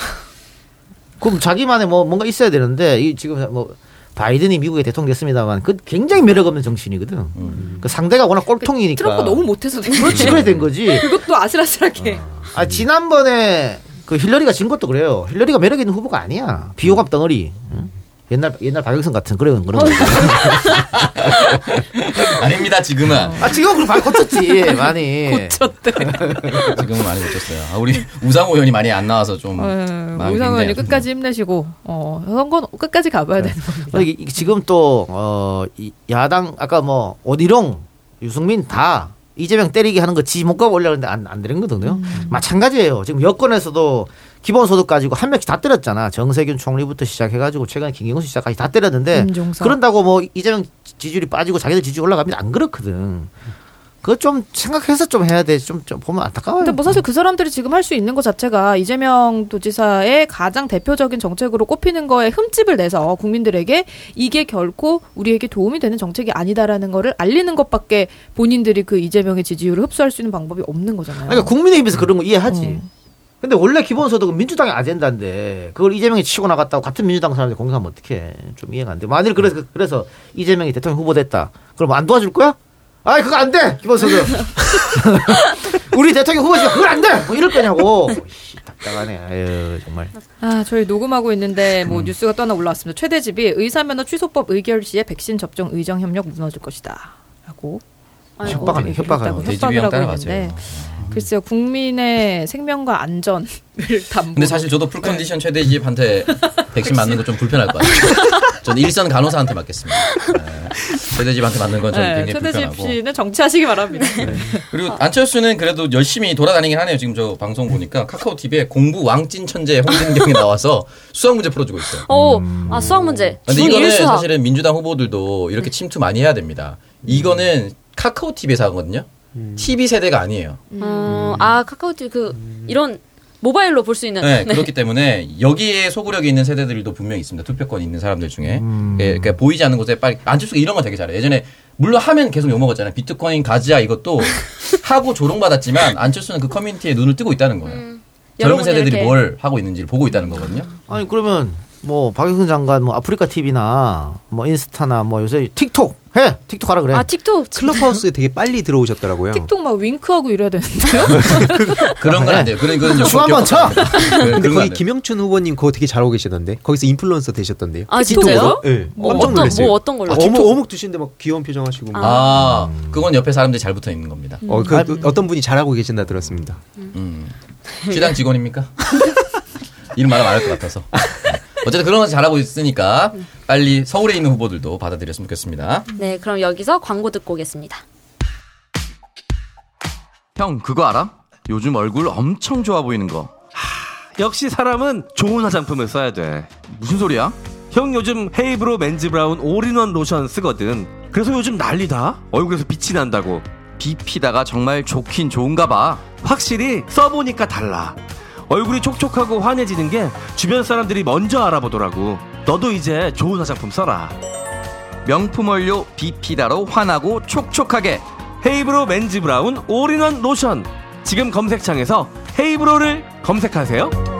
그럼 자기만의 뭐 뭔가 있어야 되는데 이 지금 뭐 바이든이 미국의 대통령 됐습니다만 그 굉장히 매력 없는 정치인이거든. 음. 그 상대가 워낙 꼴통이니까. 트럼프 너무 못해서 된 그렇지 그래 된 거지. 그것도 아슬아슬하게. 아 지난번에 그 힐러리가 진 것도 그래요. 힐러리가 매력 있는 후보가 아니야. 비호감 덩어리. 응? 옛날 옛날 박영선 같은 그런 그런 거. 아닙니다 지금은 아 지금 그럼 많이 고쳤지 많이. 고쳤대. 지금은 많이 고쳤어요. 아, 우리 우상호 의원이 많이 안 나와서 좀 마음이 우상 의원이 끝까지 힘내시고 어 선거 끝까지 가봐야 되는 겁니다. 어, 이게 지금 또 어, 이 야당 아까 뭐 오디롱 유승민 다 이재명 때리기 하는 거지못 가고 올려는데 안, 안 되는 거거든요. 음. 마찬가지예요. 지금 여권에서도 기본소득 가지고 한 명씩 다 때렸잖아. 정세균 총리부터 시작해가지고 최근에 김경수 시작까지 다 때렸는데 김종서. 그런다고 뭐 이재명 지지율이 빠지고 자기들 지지율 올라가면 안 그렇거든. 그거 좀 생각해서 좀 해야 돼. 좀, 좀 보면 안타까워요. 근데 뭐 사실 그 사람들이 지금 할 수 있는 것 자체가 이재명 도지사의 가장 대표적인 정책으로 꼽히는 거에 흠집을 내서 국민들에게 이게 결코 우리에게 도움이 되는 정책이 아니다라는 거를 알리는 것밖에 본인들이 그 이재명의 지지율을 흡수할 수 있는 방법이 없는 거잖아요. 그러니까 국민의힘에서 그런 거 이해하지. 음. 근데 원래 기본소득은 민주당의 아젠다인데 그걸 이재명이 치고 나갔다고 같은 민주당 사람들이 공격하면 어떡해. 좀 이해가 안 돼. 만일 그래서, 그래서 이재명이 대통령 후보 됐다. 그럼 안 도와줄 거야? 아이, 그거 안 돼! 기본소득. 우리 대통령 후보지가 그걸 안 돼! 뭐 이럴 거냐고. 씨, 답답하네. 아유, 정말. 아, 저희 녹음하고 있는데 음. 뭐 뉴스가 또 하나 올라왔습니다. 최대집이 의사면허 취소법 의결 시에 백신 접종 의정 협력 무너질 것이다. 라고 협박하네, 협박하네. 대집이 형 협박이라고. 했는데 글쎄요 국민의 생명과 안전을 담보. 근데 사실 저도 full 컨디션 최대집한테 백신 맞는 거 좀 불편할 것 같아요. 저는 일선 간호사한테 맞겠습니다. 네. 최대집한테 맞는 건 저는 네, 굉장히 최대집 불편하고. 씨는 정치하시기 바랍니다. 그리고 안철수는 그래도 열심히 돌아다니긴 하네요. 지금 저 방송 보니까 카카오 TV에 공부왕찐천재 홍진경이 나와서 수학 문제 풀어주고 있어요. 어, 아 수학 문제. 근데 중 이거는 1수학. 사실은 민주당 후보들도 이렇게 침투 많이 해야 됩니다. 이거는 카카오 TV에서 하거든요. TV 세대가 아니에요. 어, 아 카카오 TV 그 이런 모바일로 볼 수 있는. 네, 그렇기 때문에 여기에 소구력이 있는 세대들도 분명히 있습니다. 투표권 있는 사람들 중에. 예, 그러니까 보이지 않는 곳에 빨리 안철수가 이런 거 되게 잘해. 요 예전에 물론 하면 계속 욕먹었잖아요. 비트코인 가즈아 이것도 하고 조롱받았지만 안철수는 그 커뮤니티에 눈을 뜨고 있다는 거예요. 젊은 여러분 세대들이 이렇게. 뭘 하고 있는지를 보고 있다는 거거든요. 아니, 그러면 뭐 박영선 장관 뭐 아프리카 TV나 뭐 인스타나 뭐 요새 틱톡 해! 틱톡 하라 그래. 아 틱톡 클럽하우스에 되게 빨리 들어오셨더라고요. 틱톡 막 윙크하고 이래야 되는데요. 그런 건 안 돼요. 그런 그런 춤 한번 쳐! 근데 그런 거기 김영춘 후보님 그거 되게 잘하고 계시던데. 거기서 인플루언서 되셨던데요. 아 진짜요? 예. 뭐 깜짝 어떤 놀랐어요. 뭐 어떤 걸로? 아, 어묵 어묵 드시는데 막 귀여운 표정 하시고. 막. 아, 그건 옆에 사람들이 잘 붙어 있는 겁니다. 어, 그, 그 어떤 분이 잘하고 계신다 들었습니다. 음. 시당 직원입니까? 이름 말하면 안할 것 같아서. 어쨌든 그런 거 잘하고 있으니까 빨리 서울에 있는 후보들도 받아들였으면 좋겠습니다. 네, 그럼 여기서 광고 듣고 오겠습니다. 형, 그거 알아? 요즘 얼굴 엄청 좋아 보이는 거. 역시 사람은 좋은 화장품을 써야 돼. 무슨 소리야? 형 요즘 헤이브로 맨즈 브라운 올인원 로션 쓰거든. 그래서 요즘 난리다. 얼굴에서 빛이 난다고. 비피다가 정말 좋긴 좋은가 봐. 확실히 써보니까 달라. 얼굴이 촉촉하고 환해지는 게 주변 사람들이 먼저 알아보더라고. 너도 이제 좋은 화장품 써라. 명품 원료 비피다로 환하고 촉촉하게. 헤이브로 맨즈 브라운 올인원 로션. 지금 검색창에서 헤이브로를 검색하세요.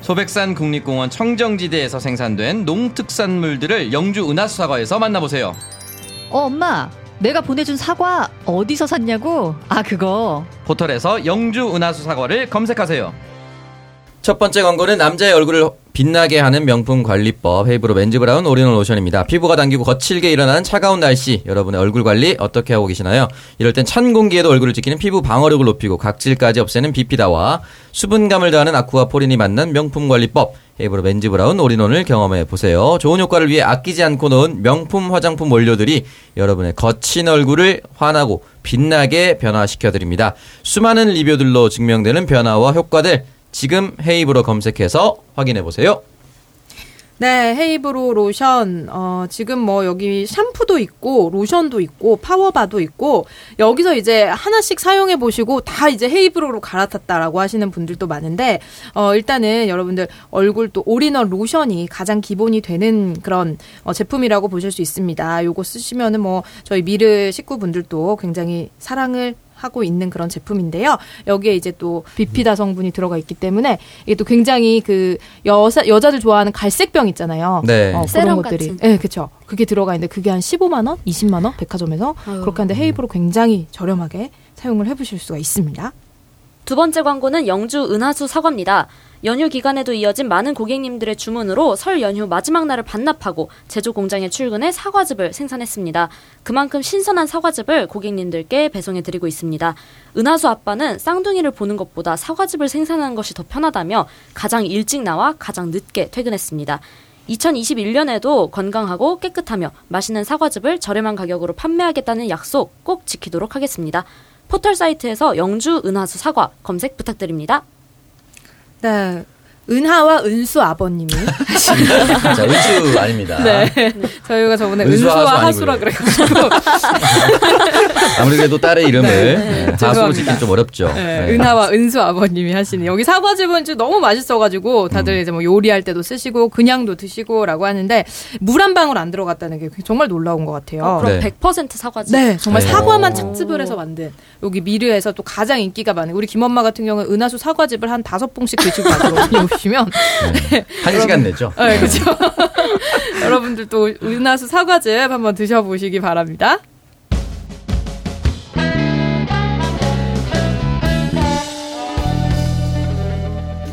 소백산 국립공원 청정지대에서 생산된 농특산물들을 영주 은하수 사과에서 만나보세요. 어, 엄마, 내가 보내준 사과 어디서 샀냐고? 아, 그거. 포털에서 영주 은하수 사과를 검색하세요. 첫 번째 광고는 남자의 얼굴을 빛나게 하는 명품 관리법 헤이브로 맨즈 브라운 올인원 로션입니다. 피부가 당기고 거칠게 일어나는 차가운 날씨 여러분의 얼굴 관리 어떻게 하고 계시나요? 이럴 땐 찬 공기에도 얼굴을 지키는 피부 방어력을 높이고 각질까지 없애는 비피다와 수분감을 더하는 아쿠아 포린이 만난 명품 관리법 헤이브로 맨즈 브라운 올인원을 경험해 보세요. 좋은 효과를 위해 아끼지 않고 넣은 명품 화장품 원료들이 여러분의 거친 얼굴을 환하고 빛나게 변화시켜 드립니다. 수많은 리뷰들로 증명되는 변화와 효과들 지금 헤이브로 검색해서 확인해 보세요. 네, 헤이브로 로션. 어, 지금 뭐 여기 샴푸도 있고 로션도 있고 파워바도 있고 여기서 이제 하나씩 사용해 보시고 다 이제 헤이브로로 갈아탔다라고 하시는 분들도 많은데 어, 일단은 여러분들 얼굴 또 올인원 로션이 가장 기본이 되는 그런 어, 제품이라고 보실 수 있습니다. 요거 쓰시면은 뭐 저희 미르 식구분들도 굉장히 사랑을 하고 있는 그런 제품인데요. 여기에 이제 또 비피다 성분이 들어가 있기 때문에 이게 또 굉장히 그 여자 여자들 좋아하는 갈색병 있잖아요. 네. 어, 세럼 그런 것들이. 같은. 네, 그렇죠. 그게 들어가 있는데 그게 한 15만 원, 20만 원 백화점에서 아유. 그렇게 하는데 헤이브로 굉장히 저렴하게 사용을 해 보실 수가 있습니다. 두 번째 광고는 영주 은하수 사과입니다. 연휴 기간에도 이어진 많은 고객님들의 주문으로 설 연휴 마지막 날을 반납하고 제조 공장에 출근해 사과즙을 생산했습니다. 그만큼 신선한 사과즙을 고객님들께 배송해 드리고 있습니다. 은하수 아빠는 쌍둥이를 보는 것보다 사과즙을 생산하는 것이 더 편하다며 가장 일찍 나와 가장 늦게 퇴근했습니다. 2021년에도 건강하고 깨끗하며 맛있는 사과즙을 저렴한 가격으로 판매하겠다는 약속 꼭 지키도록 하겠습니다. 포털 사이트에서 영주 은하수 사과 검색 부탁드립니다. 네. 은하와 은수 아버님이 자, 은수 아닙니다. 네. 저희가 저번에 은수와 은수와 하수 하수라. 그래가지고 아무리 그래도 딸의 이름을 네. 네, 하수로 죄송합니다. 짓기는 좀 어렵죠. 네, 네. 은하와 은수 아버님이 하시는 여기 사과즙은 좀 너무 맛있어가지고 다들 음. 이제 뭐 요리할 때도 쓰시고 그냥도 드시고라고 하는데 물 한 방울 안 들어갔다는 게 정말 놀라운 것 같아요. 어, 그럼 네. 100% 사과즙. 네, 정말 네. 사과만 오. 착즙을 해서 만든 여기 미르에서 또 가장 인기가 많은 우리 김엄마 같은 경우는 은하수 사과즙을 한 다섯 봉씩 드시고 가시거든요. 오시면 네. 한 시간 내죠. 네, 그렇죠. 여러분들도 은하수 사과즙 한번 드셔보시기 바랍니다.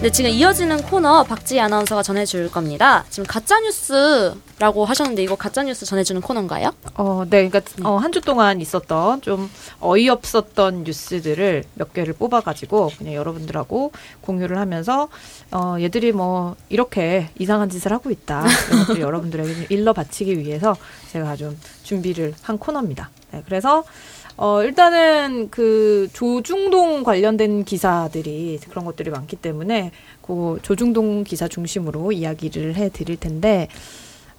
네, 지금 이어지는 코너 박지희 아나운서가 전해줄 겁니다. 지금 가짜뉴스라고 하셨는데 이거 가짜뉴스 전해주는 코너인가요? 어, 네, 그러니까 어, 한 주 동안 있었던 좀 어이없었던 뉴스들을 몇 개를 뽑아가지고 그냥 여러분들하고 공유를 하면서 어, 얘들이 뭐 이렇게 이상한 짓을 하고 있다. 이런 것들 여러분들에게 좀 일러 바치기 위해서 제가 좀 준비를 한 코너입니다. 네, 그래서 어, 일단은 그 조중동 관련된 기사들이 그런 것들이 많기 때문에 그 조중동 기사 중심으로 이야기를 해 드릴 텐데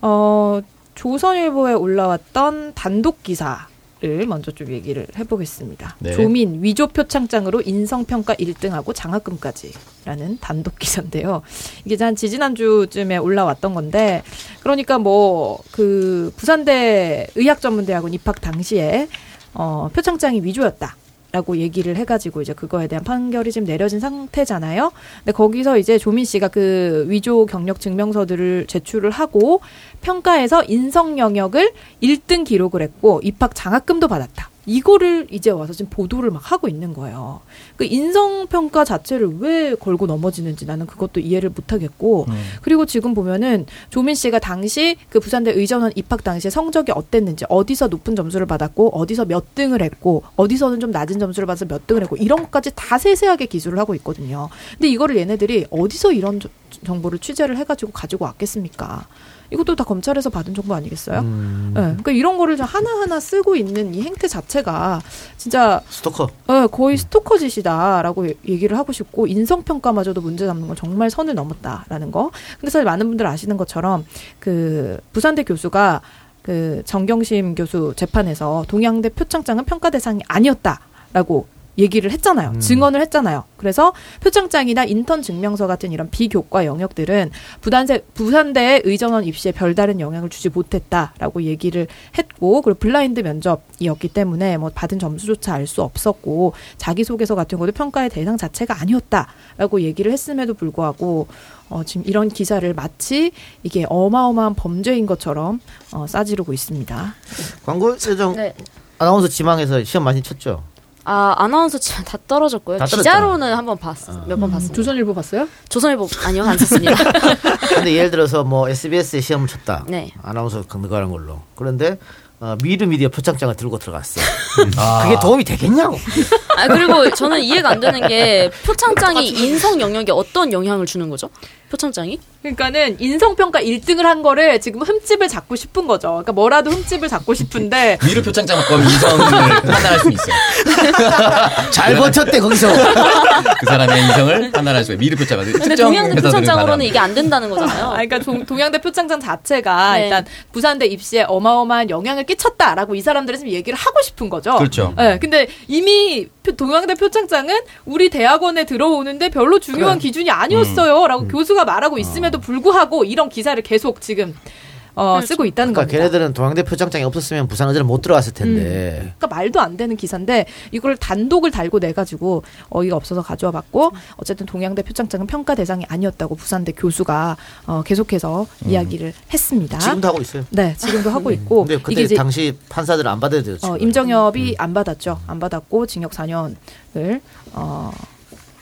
어, 조선일보에 올라왔던 단독 기사 를 먼저 좀 얘기를 해보겠습니다. 네. 조민 위조 표창장으로 인성평가 1등하고 장학금까지라는 단독 기사인데요. 이게 한 지지난주쯤에 올라왔던 건데, 그러니까 뭐, 그, 부산대 의학전문대학원 입학 당시에, 어, 표창장이 위조였다. 라고 얘기를 해가지고 이제 그거에 대한 판결이 지금 내려진 상태잖아요. 근데 거기서 이제 조민 씨가 그 위조 경력 증명서들을 제출을 하고 평가에서 인성 영역을 1등 기록을 했고 입학 장학금도 받았다. 이거를 이제 와서 지금 보도를 막 하고 있는 거예요. 그 인성 평가 자체를 왜 걸고 넘어지는지 나는 그것도 이해를 못 하겠고 음. 그리고 지금 보면은 조민 씨가 당시 그 부산대 의전원 입학 당시에 성적이 어땠는지 어디서 높은 점수를 받았고 어디서 몇 등을 했고 어디서는 좀 낮은 점수를 받아서 몇 등을 했고 이런 것까지 다 세세하게 기술을 하고 있거든요. 근데 이거를 얘네들이 어디서 이런 저- 정보를 취재를 해가지고 가지고 왔겠습니까? 이것도 다 검찰에서 받은 정보 아니겠어요? 음, 네, 그러니까 이런 거를 좀 하나 하나 쓰고 있는 이 행태 자체가 진짜 스토커. 어, 거의 스토커 짓이 다라고 얘- 얘기를 하고 싶고 인성평가마저도 문제 삼는 건 정말 선을 넘었다라는 거. 근데 사실 많은 분들 아시는 것처럼 그 부산대 교수가 그 정경심 교수 재판에서 동양대 표창장은 평가 대상이 아니었다 라고 얘기를 했잖아요. 증언을 했잖아요. 그래서 표창장이나 인턴 증명서 같은 이런 비교과 영역들은 부산대, 부산대의 의전원 입시에 별다른 영향을 주지 못했다라고 얘기를 했고, 그리고 블라인드 면접이었기 때문에 뭐 받은 점수조차 알 수 없었고, 자기소개서 같은 것도 평가의 대상 자체가 아니었다라고 얘기를 했음에도 불구하고, 어, 지금 이런 기사를 마치 이게 어마어마한 범죄인 것처럼 어, 싸지르고 있습니다. 광고 예정 네. 아나운서 지망해서 시험 많이 쳤죠. 아 아나운서 참다 떨어졌고요. 다. 기자로는 한번 봤, 몇번 봤습니다. 조선일보 봤어요? 조선일보 아니요 안 썼습니다. 근데 예를 들어서 뭐 SBS에 시험을 쳤다. 네. 아나운서 들어가는 걸로. 그런데 어, 미르 미디어 표창장을 들고 들어갔어. 아. 그게 도움이 되겠냐고. 아 그리고 저는 이해가 안 되는 게 표창장이 인성 영역에 어떤 영향을 주는 거죠? 표창장이? 그러니까는 인성평가 1등을 한 거를 지금 흠집을 잡고 싶은 거죠. 그러니까 뭐라도 흠집을 잡고 싶은데 미르 표창장 갖고 하면 이성을 판단할 수 있어요. 잘 버텼대 거기서. 그 사람의 이성을 판단할 수 있어요. 미르 표창장. 근데 특정 동양대 표창장으로는. 이게 안 된다는 거잖아요. 아, 그러니까 동, 동양대 표창장 자체가 네. 일단 부산대 입시에 어마어마한 영향을 끼쳤다라고 이 사람들이 지금 얘기를 하고 싶은 거죠. 그렇죠. 네, 근데 이미 표- 동양대 표창장은 우리 대학원에 들어오는데 별로 중요한 기준이 아니었어요라고 교수가 말하고 있음에도 불구하고 이런 기사를 계속 지금 어, 쓰고 있다는 그러니까 겁니다. 걔네들은 동양대 표창장이 없었으면 부산 의대를 못 들어갔을 텐데. 그러니까 말도 안 되는 기사인데 이걸 단독을 달고 내 가지고 어이가 없어서 가져와 봤고 어쨌든 동양대 표창장은 평가 대상이 아니었다고 부산대 교수가 어, 계속해서 이야기를 했습니다. 지금도 하고 있어요. 네, 지금도 하고 있고 근데 그때 이게 이제 당시 판사들은 안 받아야 돼요. 어. 임정엽이 안 받았죠. 안 받았고 징역 4년을 어,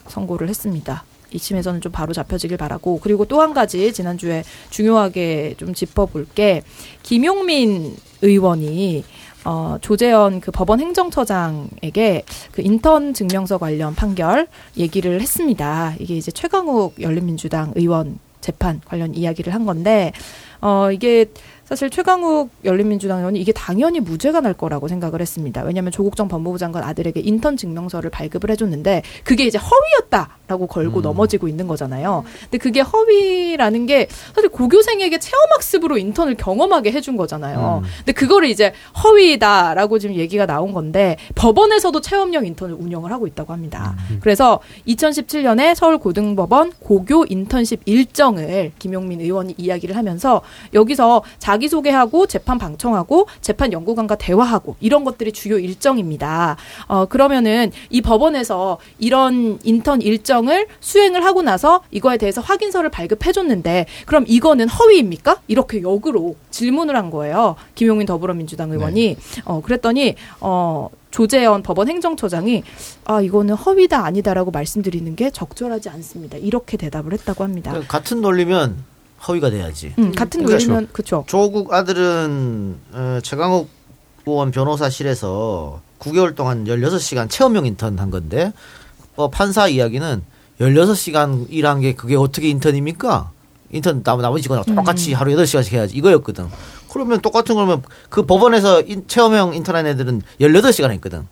선고를 했습니다. 이쯤에서는 좀 바로 잡혀지길 바라고 그리고 또 한 가지 지난주에 중요하게 좀 짚어볼 게 김용민 의원이 어, 조재현 그 법원 행정처장에게 그 인턴 증명서 관련 판결 얘기를 했습니다. 이게 이제 최강욱 열린민주당 의원 재판 관련 이야기를 한 건데 어, 이게 사실 최강욱 열린민주당 의원이 이게 당연히 무죄가 날 거라고 생각을 했습니다. 왜냐하면 조국정 법무부 장관 아들에게 인턴 증명서를 발급을 해줬는데 그게 이제 허위였다 라고 걸고 넘어지고 있는 거잖아요. 근데 그게 허위라는 게 사실 고교생에게 체험학습으로 인턴을 경험하게 해준 거잖아요. 근데 그거를 이제 허위다라고 지금 얘기가 나온 건데 법원에서도 체험형 인턴을 운영을 하고 있다고 합니다. 그래서 2017년에 서울고등법원 고교 인턴십 일정을 김용민 의원이 이야기를 하면서 여기서 자기소개하고 재판 방청하고 재판 연구관과 대화하고 이런 것들이 주요 일정입니다. 어, 그러면은 이 법원에서 이런 인턴 일정 을 수행을 하고 나서 이거에 대해서 확인서를 발급해줬는데 그럼 이거는 허위입니까? 이렇게 역으로 질문을 한 거예요. 김용민 더불어민주당 의원이. 어, 그랬더니 어, 조재현 법원 행정처장이 아 이거는 허위다 아니다라고 말씀드리는 게 적절하지 않습니다. 이렇게 대답을 했다고 합니다. 그러니까 같은 논리면 허위가 돼야지. 음, 같은 그렇죠. 논리면 그렇죠. 조국 아들은 어, 최강욱 의원 변호사실에서 9개월 동안 16시간 체험형 인턴 한 건데 어, 판사 이야기는 16시간 일한 게 그게 어떻게 인턴입니까? 인턴 나- 나머지 직원하고 음. 똑같이 하루 8시간씩 해야지 이거였거든. 그러면 똑같은 거면 그 법원에서 인- 체험형 인턴한 애들은 18시간 했거든.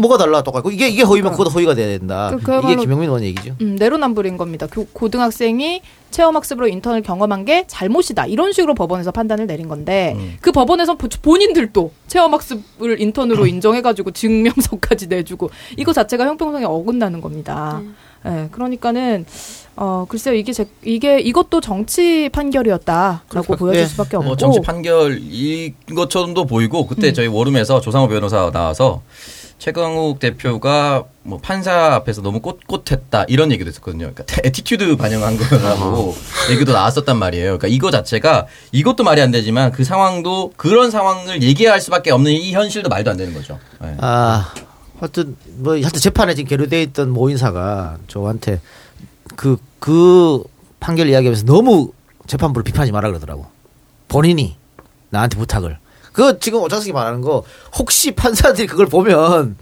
뭐가 달라 똑같고 이게 이게 허위면 그것도 허위가 돼야 된다. 그- 이게 김영민 의원 얘기죠. 음, 내로남불인 겁니다. 교- 고등학생이 체험학습으로 인턴을 경험한 게 잘못이다. 이런 식으로 법원에서 판단을 내린 건데 음. 그 법원에서 보- 본인들도 체험학습을 인턴으로 인정해가지고 증명서까지 내주고 이거 자체가 형평성에 어긋나는 겁니다. 예, 그러니까는 어 글쎄요 이게 제, 이게 이것도 정치 판결이었다라고 그러니까, 보여질 예. 수밖에 없고 뭐 정치 판결인 것처럼도 보이고 음. 그때 저희 워룸에서 조상호 변호사 나와서 최강욱 대표가 뭐 판사 앞에서 너무 꼿꼿했다 이런 얘기도 했었거든요. 그러니까 attitude 반영한 거라고 얘기도 나왔었단 말이에요. 그러니까 이거 자체가 이것도 말이 안 되지만 그 상황도 그런 상황을 얘기할 수밖에 없는 이 현실도 말도 안 되는 거죠. 네. 아, 하여튼 뭐 하여튼 재판에 지금 계류돼 있던 모 인사가 저한테 그그 판결 이야기하면서 너무 재판부를 비판하지 마라 그러더라고. 본인이 나한테 부탁을. 그 지금 오창석이 말하는 거 혹시 판사들이 그걸 보면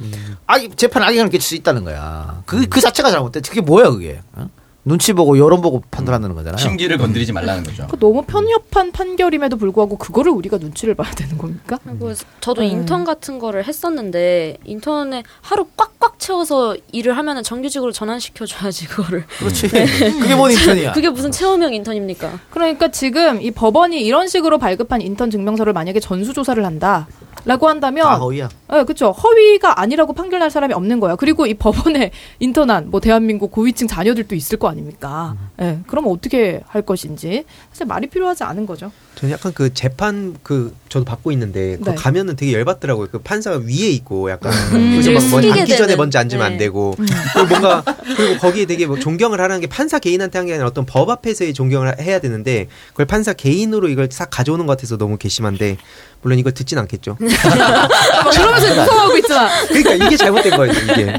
아 재판 악영향을 끼칠 수 있다는 거야. 그그 자체가 잘못돼. 그게 뭐야 그게? 어? 눈치 보고 여론 보고 판단한다는 거잖아요. 심기를 건드리지 말라는 거죠. 그 너무 편협한 판결임에도 불구하고 그거를 우리가 눈치를 봐야 되는 겁니까? 그리고 저도 음. 인턴 같은 거를 했었는데 인턴에 하루 꽉꽉 채워서 일을 하면은 정규직으로 전환시켜 줘야지 그거를. 그렇지. 그게 뭔 인턴이야. 그게 무슨 체험형 인턴입니까? 그러니까 지금 이 법원이 이런 식으로 발급한 인턴 증명서를 만약에 전수 조사를 한다. 라고 한다면 다 허위야. 네, 그렇죠. 허위가 아니라고 판결날 사람이 없는 거예요. 그리고 이 법원에 인턴한 뭐 대한민국 고위층 자녀들도 있을 거 아닙니까? 예. 그럼 어떻게 할 것인지 사실 말이 필요하지 않은 거죠. 저는 약간 그 재판 그 저도 받고 있는데 그 네. 가면은 되게 열받더라고요. 그 판사가 위에 있고 약간 음, 그래서 막뭐 숙이게 앉기 전에. 먼저 앉으면 네. 안 되고 그리고 뭔가 그리고 거기에 되게 뭐 존경을 하라는 게 판사 개인한테 한 게 아니라 어떤 법 앞에서의 존경을 해야 되는데 그걸 판사 개인으로 이걸 싹 가져오는 것 같아서 너무 괘씸한데 물론 이걸 듣진 않겠죠. 막 그러면서 무서워하고 있잖아. 그러니까 이게 잘못된 거예요. 이게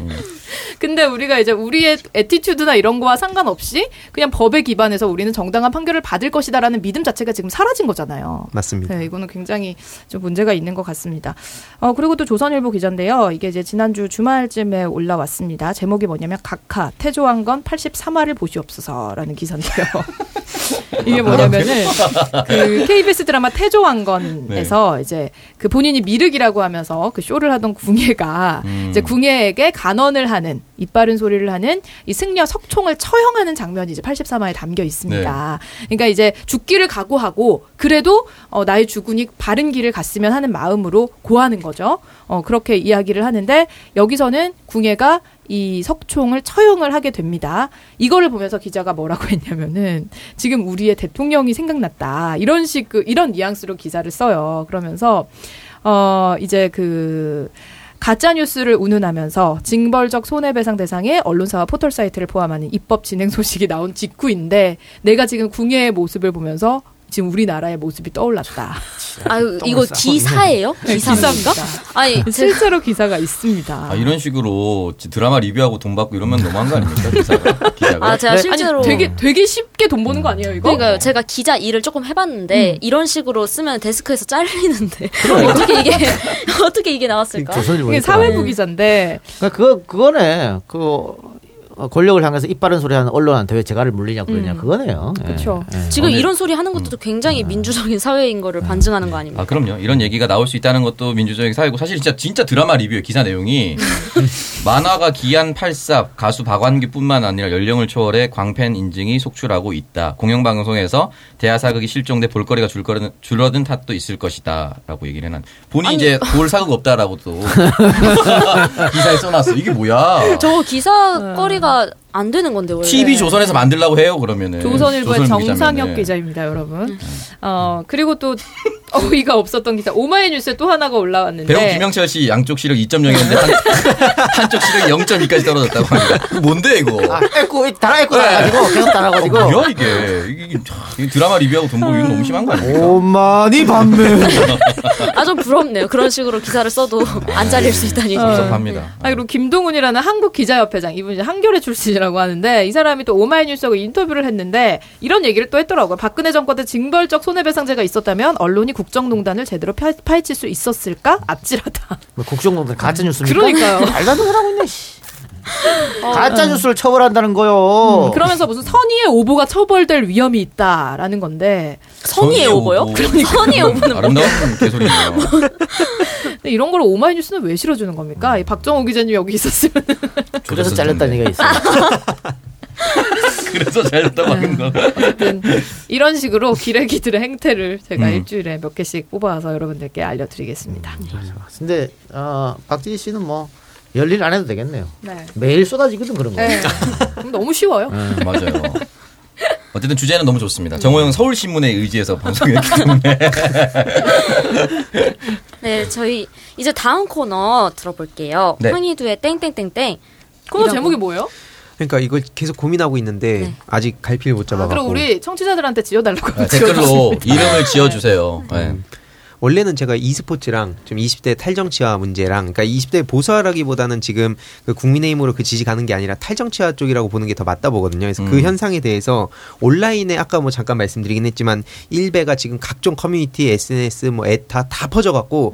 근데 우리가 이제 우리의 attitude나 이런 거와 상관없이 그냥 법에 기반해서 우리는 정당한 판결을 받을 것이다라는 믿음 자체가 지금 사라진 거잖아요. 맞습니다. 네, 이거는 굉장히 좀 문제가 있는 것 같습니다. 어, 그리고 또 조선일보 기사인데요. 이게 이제 지난주 주말쯤에 올라왔습니다. 제목이 뭐냐면 각하 태조 왕건 83화를 보시옵소서라는 기사인데요. 이게 뭐냐면은 그 KBS 드라마 태조왕건에서 이제 그 본인이 미륵이라고 하면서 그 쇼를 하던 궁예가 음. 이제 궁예에게 간언을 하는 이빠른 소리를 하는 이 승려 석총을 처형하는 장면이 이제 83화에 담겨 있습니다. 그러니까 이제 죽기를 각오하고 그래도 어, 나의 주군이 바른 길을 갔으면 하는 마음으로 고하는 거죠. 어, 그렇게 이야기를 하는데 여기서는 궁예가 이 석총을 처형을 하게 됩니다. 이거를 보면서 기자가 뭐라고 했냐면은 지금 우리의 대통령이 생각났다. 이런 식, 그, 이런 뉘앙스로 기사를 써요. 그러면서, 어, 이제 그, 가짜 뉴스를 운운하면서 징벌적 손해배상 대상에 언론사와 포털 사이트를 포함하는 입법 진행 소식이 나온 직후인데 내가 지금 궁예의 모습을 보면서 지금 우리나라의 모습이 떠올랐다. 아유 이거 기사예요? 네? 기사입니다. 아니 실제로 기사가 있습니다. 아, 이런 식으로 드라마 리뷰하고 돈 받고 이러면 너무한 거 아닙니까? 기사가. 기자가. 아 제가 네. 실제로 아니, 되게 되게 쉽게 돈 버는 거 아니에요, 이거? 그러니까 제가 기자 일을 조금 해봤는데 음. 이런 식으로 쓰면 데스크에서 잘리는데 어떻게 이게 어떻게 이게 나왔을까? 이게 사회부 기자인데 그러니까 그거 그거네. 그 어, 권력을 향해서 이빠른 소리 하는 언론한테 왜 재갈을 물리냐 그러냐 음. 그거네요. 예. 그쵸. 예. 지금 어, 네. 이런 소리 하는 것도 굉장히 민주적인 사회인 거를 반증하는 거 아닙니까? 아 그럼요. 이런 얘기가 나올 수 있다는 것도 민주적인 사회고 사실 진짜 진짜 드라마 리뷰 기사 내용이 만화가 기안 84 가수 박완규뿐만 아니라 연령을 초월해 광팬 인증이 속출하고 있다. 공영방송에서 대하 사극이 실종돼 볼거리가 줄거리는 줄어든 탓도 있을 것이다라고 얘기를 해놨. 본인이 아니. 이제 볼 사극 없다라고 또 기사에 써놨어. 이게 뭐야? 저 기사거리가 안 되는 건데 원래. TV 조선에서 만들라고 해요 그러면은. 조선일보의 네. 조선일보 정상혁 기자면은. 기사입니다, 여러분. 어 그리고 또 어이가 없었던 기사 오마이 뉴스에 또 하나가 올라왔는데 배우 김영철 씨 양쪽 시력 2.0이었는데 한, 한쪽 시력이 0.2까지 떨어졌다고 합니다. 이거 뭔데 이거? 아, 에코 달아 에코 달아가지고 계속 달아가지고. 어, 뭐야 이게. 이게, 참, 이게 드라마 리뷰하고 돈 벌기 너무 심한 거 아닙니까? 오만이 반면. 아좀 부럽네요. 그런 식으로 기사를 써도 안 잘릴 수 있다니. 섭섭합니다. 아, 그리고 김동훈이라는 한국 기자협회장 이분 이제 한겨레 출신이라 고 하는데 이 사람이 또 오마이뉴스하고 인터뷰를 했는데 이런 얘기를 또 했더라고요. 박근혜 정권 때 징벌적 손해배상제가 있었다면 언론이 국정농단을 제대로 파, 파헤칠 수 있었을까? 아찔하다. 뭐 국정농단 가짜 뉴스입니까? 그러니까요. 말도 안 하고 있네. 씨. 가짜 뉴스를 처벌한다는 거요. 음, 그러면서 무슨 선의의 오보가 처벌될 위험이 있다라는 건데 선의의 오보요? 그러니까. 선의의 오보는 아름다운 개소리네요. 근데 이런 걸 오마이뉴스는 왜 실어주는 겁니까? 이 박정호 기자님 여기 있었으면 그래서 잘렸다는 얘기가 있어요. 그래서 잘렸다고 하는 거. 어쨌든 이런 식으로 기레기들의 행태를 제가 음. 일주일에 몇 개씩 뽑아서 여러분들께 알려드리겠습니다. 근데 어, 박지희 씨는 뭐 열일 안 해도 되겠네요. 네. 매일 쏟아지거든 그런 거. 네. 너무 쉬워요. 맞아요. 어쨌든 주제는 너무 좋습니다. 정호영 서울신문에 의지해서 방송했기 때문에. 네, 저희 이제 다음 코너 들어볼게요. 네. 황희두의 땡땡땡땡. 코너. 제목이 뭐예요? 그러니까 이걸 계속 고민하고 있는데 네. 아직 갈피를 못 아, 잡아갖고 그럼 우리 청취자들한테 지어달라고 아, 댓글로 이름을 지어주세요. 네. 음. 원래는 제가 e스포츠랑 좀 20대 탈정치화 문제랑 그러니까 20대 보수화라기보다는 지금 그 국민의힘으로 그 지지 가는 게 아니라 탈정치화 쪽이라고 보는 게 더 맞다 보거든요. 그래서 그 음. 현상에 대해서 온라인에 아까 뭐 잠깐 말씀드리긴 했지만 일베가 지금 각종 커뮤니티, SNS, 뭐 에타 다 퍼져 갖고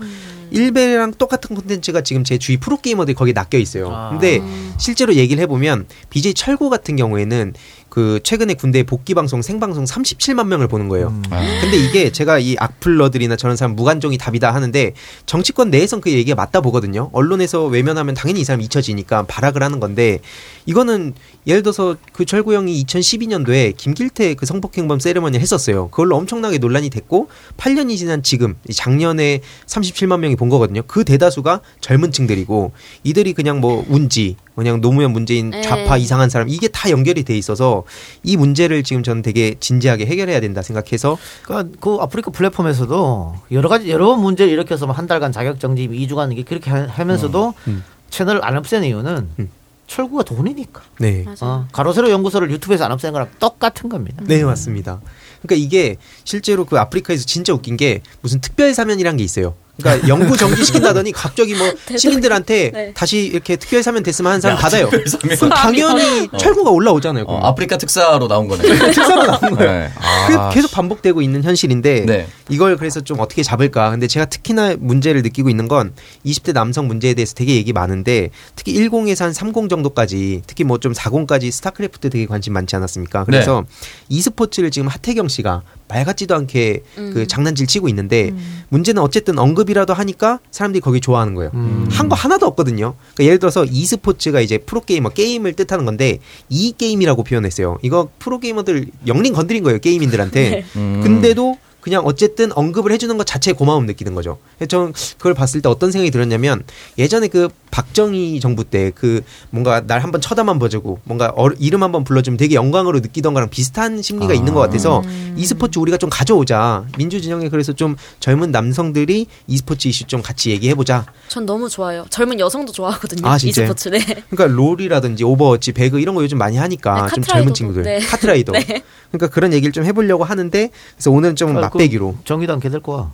일베랑 똑같은 콘텐츠가 지금 제 주위 프로게이머들이 거기에 낚여 있어요. 아. 근데 실제로 얘기를 해보면 BJ 철구 같은 경우에는 그 최근에 군대 복귀 방송 생방송 37만 명을 보는 거예요. 음. 아, 근데 이게 제가 이 악플러들이나 저런 사람 무관종이 답이다 하는데 정치권 내에선 그 얘기가 맞다 보거든요. 언론에서 외면하면 당연히 이 사람 잊혀지니까 발악을 하는 건데 이거는 예를 들어서 그 철구 형이 2012년도에 김길태 그 성폭행범 세레머니 했었어요. 그걸로 엄청나게 논란이 됐고 8년이 지난 지금 이 작년에 37만 명이 본 거거든요. 그 대다수가 젊은 층들이고 이들이 그냥 뭐 운지, 그냥 노무현 문재인 네. 좌파 이상한 사람 이게 다 연결이 돼 있어서 이 문제를 지금 저는 되게 진지하게 해결해야 된다 생각해서 그러니까 그 아프리카 플랫폼에서도 여러 가지 여러 문제를 일으켜서 뭐한 달간 자격 정지 2주간 이게 그렇게 하- 하면서도 음. 채널을 안 없애는 이유는 음. 철구가 돈이니까. 네. 어, 가로세로 연구소를 유튜브에서 안 없애는 거랑 똑같은 겁니다. 네, 맞습니다. 그러니까 이게 실제로 그 아프리카에서 진짜 웃긴 게 무슨 특별 사면이란 게 있어요. 그러니까 연구 정지시킨다더니 갑자기 뭐 시민들한테 네. 다시 이렇게 특별 사면 됐으면 하는 사람 받아요. 특별 그럼 당연히 철구가 올라오잖아요. 어. 아프리카 특사로 나온 거네. 특사로 나온 거예요. 네. 아, 계속 반복되고 있는 현실인데 네. 이걸 그래서 좀 어떻게 잡을까? 근데 제가 특히나 문제를 느끼고 있는 건 20대 남성 문제에 대해서 되게 얘기 많은데 특히 10에서 한 30 정도까지 특히 뭐 좀 40까지 스타크래프트 되게 관심 많지 않았습니까? 그래서 e스포츠를 지금 하태경 씨가 말 같지도 않게 그 장난질 치고 있는데 문제는 어쨌든 언급이라도 하니까 사람들이 거기 좋아하는 거예요. 음. 한거 하나도 없거든요. 그러니까 예를 들어서 e스포츠가 이제 프로게이머 게임을 뜻하는 건데 이 게임이라고 표현했어요. 이거 프로게이머들 영린 건드린 거예요 게임인들한테. 음. 근데도 그냥 어쨌든 언급을 해주는 것 자체에 고마움 느끼는 거죠. 저는 그걸 봤을 때 어떤 생각이 들었냐면 예전에 그 박정희 정부 때 그 뭔가 날 한번 쳐다만 봐주고 뭔가 어, 이름 한번 불러주면 되게 영광으로 느끼던 거랑 비슷한 심리가 아. 있는 것 같아서 e스포츠 우리가 좀 가져오자 민주진영에 그래서 좀 젊은 남성들이 e스포츠 이슈 좀 같이 얘기해보자. 전 너무 좋아요. 젊은 여성도 좋아하거든요. 아, 진짜요? e스포츠. 네. 그러니까 롤이라든지 오버워치, 배그 이런 거 요즘 많이 하니까 네, 좀 젊은 친구들 네. 카트라이더. 네. 그러니까 그런 얘기를 좀 해보려고 하는데 그래서 오늘 좀 아, 맛배기로. 그 정의당 걔들 거야.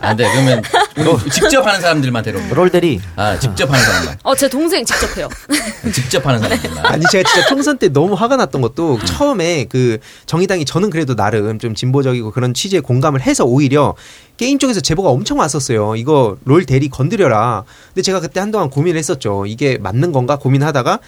안 돼. 그러면 우리 직접 하는 사람들만 데려온 거. 롤대리. 아, 직접 하는 사람만. 어, 제 동생 직접 해요. 직접 하는 사람들만. 아니 제가 진짜 총선 때 너무 화가 났던 것도 처음에 그 정의당이 저는 그래도 나름 좀 진보적이고 그런 취지에 공감을 해서 오히려 게임 쪽에서 제보가 엄청 왔었어요. 이거 롤 대리 건드려라. 근데 제가 그때 한동안 고민을 했었죠. 이게 맞는 건가 고민하다가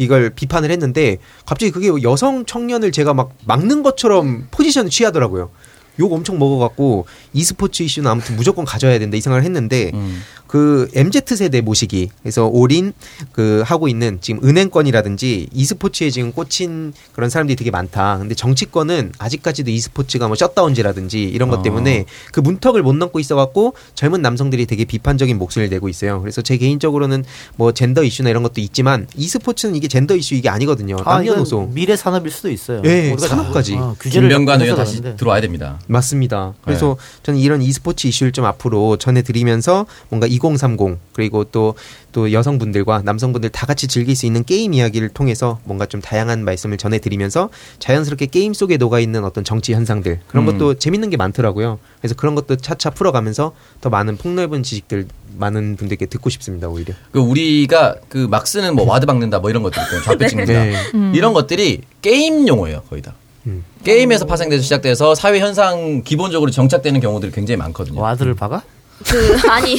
이걸 비판을 했는데 갑자기 그게 여성 청년을 제가 막 막는 것처럼 포지션을 취하더라고요. 욕 엄청 먹어갖고 e스포츠 이슈는 아무튼 무조건 가져야 된다 이 생각을 했는데 음. 그 MZ 세대 모시기 그래서 올인 그 하고 있는 지금 은행권이라든지 e스포츠에 지금 꽂힌 그런 사람들이 되게 많다. 근데 정치권은 아직까지도 e스포츠가 뭐 셧다운제라든지 이런 것 어. 때문에 그 문턱을 못 넘고 있어갖고 젊은 남성들이 되게 비판적인 목소리를 내고 있어요. 그래서 제 개인적으로는 뭐 젠더 이슈나 이런 것도 있지만 e스포츠는 이게 젠더 이슈 이게 아니거든요. 아, 남녀노소. 미래 산업일 수도 있어요. 예, 우리가 산업까지. 어, 규제를 김병관 의원 다시 그러는데. 들어와야 됩니다. 맞습니다. 그래서 저는 이런 e스포츠 이슈를 좀 앞으로 전해드리면서 뭔가 2030 그리고 또, 또 여성분들과 남성분들 다 같이 즐길 수 있는 게임 이야기를 통해서 뭔가 좀 다양한 말씀을 전해드리면서 자연스럽게 게임 속에 녹아 있는 어떤 정치 현상들 그런 음. 것도 재밌는 게 많더라고요. 그래서 그런 것도 차차 풀어가면서 더 많은 폭넓은 지식들 많은 분들께 듣고 싶습니다. 오히려. 그 우리가 그 막 쓰는 뭐 ward 박는다 뭐 이런 것들 있잖아요. 좌표 찍는다. 네. 이런 것들이 게임 용어예요, 거의 다. 음. 게임에서 파생돼서 시작돼서 사회 현상 기본적으로 정착되는 경우들이 굉장히 많거든요. ward를 박아? 그 아니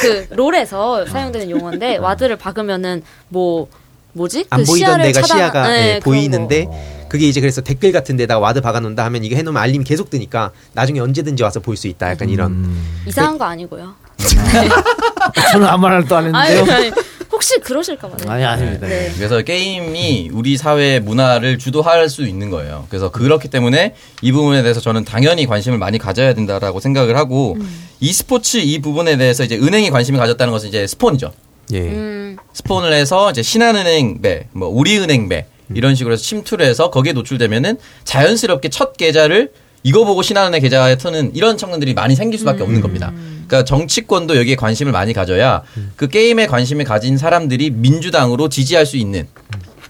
그 롤에서 사용되는 용어인데 ward를 박으면은 뭐 뭐지? 안 그 보이던 내가 차단- 시야가 네, 예, 그런 보이는데 거. 그게 이제 그래서 댓글 같은 데다가 ward 박아놓는다 하면 이게 해놓으면 알림이 계속 뜨니까 나중에 언제든지 와서 볼 수 있다 약간 이런 이상한 거 아니고요. 저는 아무 말도 안 아니, 했는데요. 아니 혹시 그러실까봐. 네. 아니, 아닙니다. 네. 그래서 게임이 우리 사회 문화를 주도할 수 있는 거예요. 그래서 그렇기 때문에 이 부분에 대해서 저는 당연히 관심을 많이 가져야 된다라고 생각을 하고 e스포츠 이 부분에 대해서 이제 은행이 관심을 가졌다는 것은 이제 스폰이죠. 예 음, 스폰을 해서 이제 신한은행 배, 뭐 우리은행 배 이런 식으로 해서 침투를 해서 거기에 노출되면은 자연스럽게 첫 계좌를 이거 보고 신한은행 계좌에 트는 이런 청년들이 많이 생길 수밖에 없는 겁니다. 그러니까 정치권도 여기에 관심을 많이 가져야 그 게임에 관심을 가진 사람들이 민주당으로 지지할 수 있는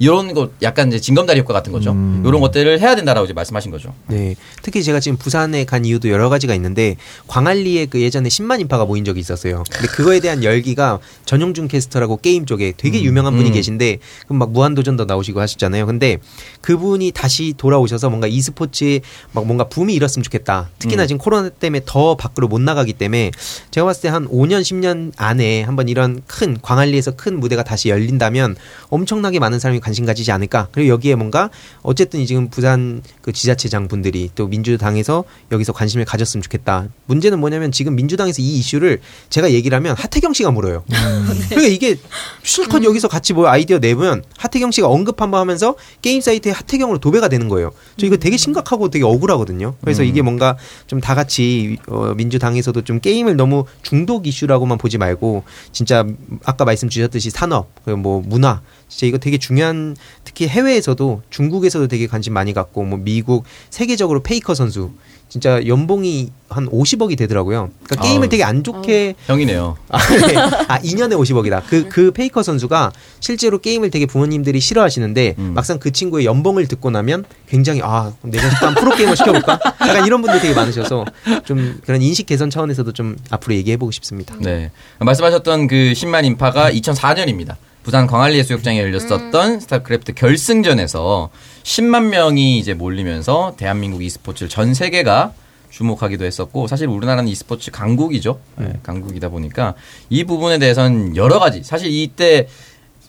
이런 거 약간 이제 징검다리 효과 같은 거죠. 이런 것들을 해야 된다라고 이제 말씀하신 거죠. 네. 특히 제가 지금 부산에 간 이유도 여러 가지가 있는데 광안리에 그 예전에 10만 인파가 모인 적이 있었어요. 근데 그거에 대한 열기가 전용준 캐스터라고 게임 쪽에 되게 유명한 분이 음. 계신데 그럼 막 무한도전도 나오시고 하셨잖아요. 근데 그분이 다시 돌아오셔서 뭔가 e스포츠에 막 뭔가 붐이 일었으면 좋겠다. 특히나 음. 지금 코로나 때문에 더 밖으로 못 나가기 때문에 제가 봤을 때 한 5년 10년 안에 한번 이런 큰 광안리에서 큰 무대가 다시 열린다면 엄청나게 많은 사람이 관심 관심 가지지 않을까. 그리고 여기에 뭔가 어쨌든 이 지금 부산 그 지자체장 분들이 또 민주당에서 여기서 관심을 가졌으면 좋겠다. 문제는 뭐냐면 지금 민주당에서 이 이슈를 제가 얘기를 하면 하태경 씨가 물어요. 그러니까 이게 실컷 여기서 같이 뭐 아이디어 내면 하태경 씨가 언급 한번 하면서 게임 사이트에 하태경으로 도배가 되는 거예요. 저 이거 되게 심각하고 되게 억울하거든요. 그래서 이게 뭔가 좀 다 같이 어, 민주당에서도 좀 게임을 너무 중독 이슈라고만 보지 말고 진짜 아까 말씀 주셨듯이 산업, 그리고 뭐 문화 진짜 이거 되게 중요한 특히 해외에서도 중국에서도 되게 관심 많이 갖고 뭐 미국 세계적으로 페이커 선수 진짜 연봉이 한 50억이 되더라고요. 그러니까 게임을 아우. 되게 안 좋게 형이네요. 아, 네. 아 2년에 50억이다. 그그 페이커 선수가 실제로 게임을 되게 부모님들이 싫어하시는데 음. 막상 그 친구의 연봉을 듣고 나면 굉장히 아 내 자식도 한 프로 게이머 시켜볼까? 약간 이런 분들 되게 많으셔서 좀 그런 인식 개선 차원에서도 좀 앞으로 얘기해보고 싶습니다. 네. 말씀하셨던 그 10만 인파가 2004년입니다. 부산 광안리 해수욕장에 열렸었던 스타크래프트 결승전에서 10만 명이 이제 몰리면서 대한민국 e스포츠를 전 세계가 주목하기도 했었고 사실 우리나라는 e스포츠 강국이죠. 네, 강국이다 보니까 이 부분에 대해서는 여러 가지 사실 이때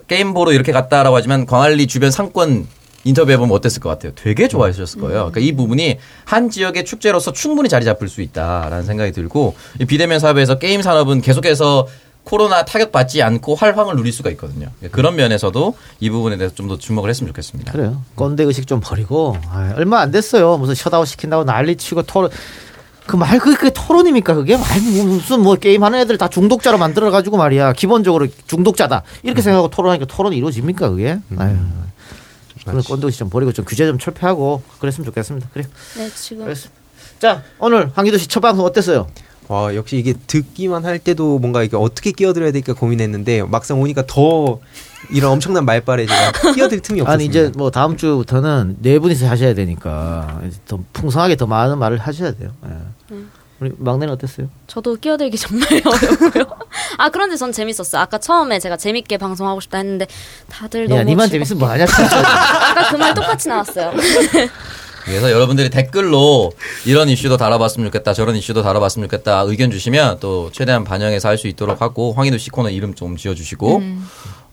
게임 보러 이렇게 갔다라고 하지만 광안리 주변 상권 인터뷰해 보면 어땠을 것 같아요? 되게 좋아하셨을 거예요. 그러니까 이 부분이 한 지역의 축제로서 충분히 자리 잡을 수 있다라는 생각이 들고 이 비대면 사업에서 게임 산업은 계속해서 코로나 타격받지 않고 활황을 누릴 수가 있거든요. 그런 면에서도 이 부분에 대해서 좀 더 주목을 했으면 좋겠습니다. 그래요. 꼰대 의식 좀 버리고 아, 얼마 안 됐어요. 무슨 셧아웃 시킨다고 난리 치고 토론 그말 그게, 그게 토론입니까 그게? 말 무슨 뭐 게임 하는 애들 다 중독자로 만들어 가지고 말이야. 기본적으로 중독자다. 이렇게 생각하고 토론하니까 토론이 이루어집니까 그게? 아유. 그런 꼰대 의식 좀 버리고 좀 규제 좀 철폐하고 그랬으면 좋겠습니다. 그래 네, 지금. 그랬어 자 오늘 황기도 씨 첫 방송 어땠어요 와 역시 이게 듣기만 할 때도 뭔가 이게 어떻게 끼어들어야 될까 고민했는데 막상 오니까 더 이런 엄청난 말발에 제가 끼어들 틈이 없었습니다. 아니 이제 뭐 다음 주부터는 네 분이서 하셔야 되니까 이제 더 풍성하게 더 많은 말을 하셔야 돼요 예. 우리 막내는 어땠어요 저도 끼어들기 정말 어렵고요. 아 그런데 전 재밌었어요. 아까 처음에 제가 재밌게 방송하고 싶다 했는데 다들 너무 야 니만 즐겁게- 재밌으면 뭐하냐 아까 그 말 똑같이 나왔어요. 그래서 여러분들이 댓글로 이런 이슈도 다뤄봤으면 좋겠다, 저런 이슈도 다뤄봤으면 좋겠다 의견 주시면 또 최대한 반영해서 할 수 있도록 하고 황희도 씨 코너 이름 좀 지어주시고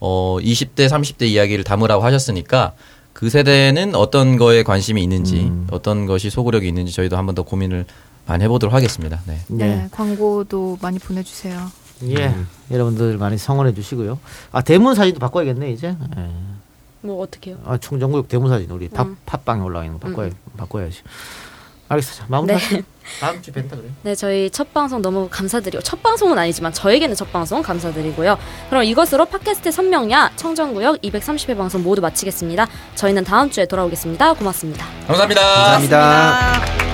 어 20대, 30대 이야기를 담으라고 하셨으니까 그 세대는 어떤 거에 관심이 있는지 어떤 것이 소구력이 있는지 저희도 한번 더 고민을 많이 해보도록 하겠습니다. 네. 네, 광고도 많이 보내주세요. 예. 여러분들 많이 성원해 주시고요. 아, 대문 사진도 바꿔야겠네, 이제. 예. 뭐 어떻게요? 아, 충정구역 대문 사진 우리 팝, 음. 팟빵에 올라가 있는 거 바꿔야, 바꿔야지. 알겠어. 자, 마무리 네. 다음 주에 뵌다 그래. 네, 저희 첫 방송 너무 감사드리고 첫 방송은 아니지만 저에게는 첫 방송 감사드리고요. 그럼 이것으로 팟캐스트 선명야 청정구역 230회 방송 모두 마치겠습니다. 저희는 다음 주에 돌아오겠습니다. 고맙습니다. 감사합니다. 감사합니다. 감사합니다.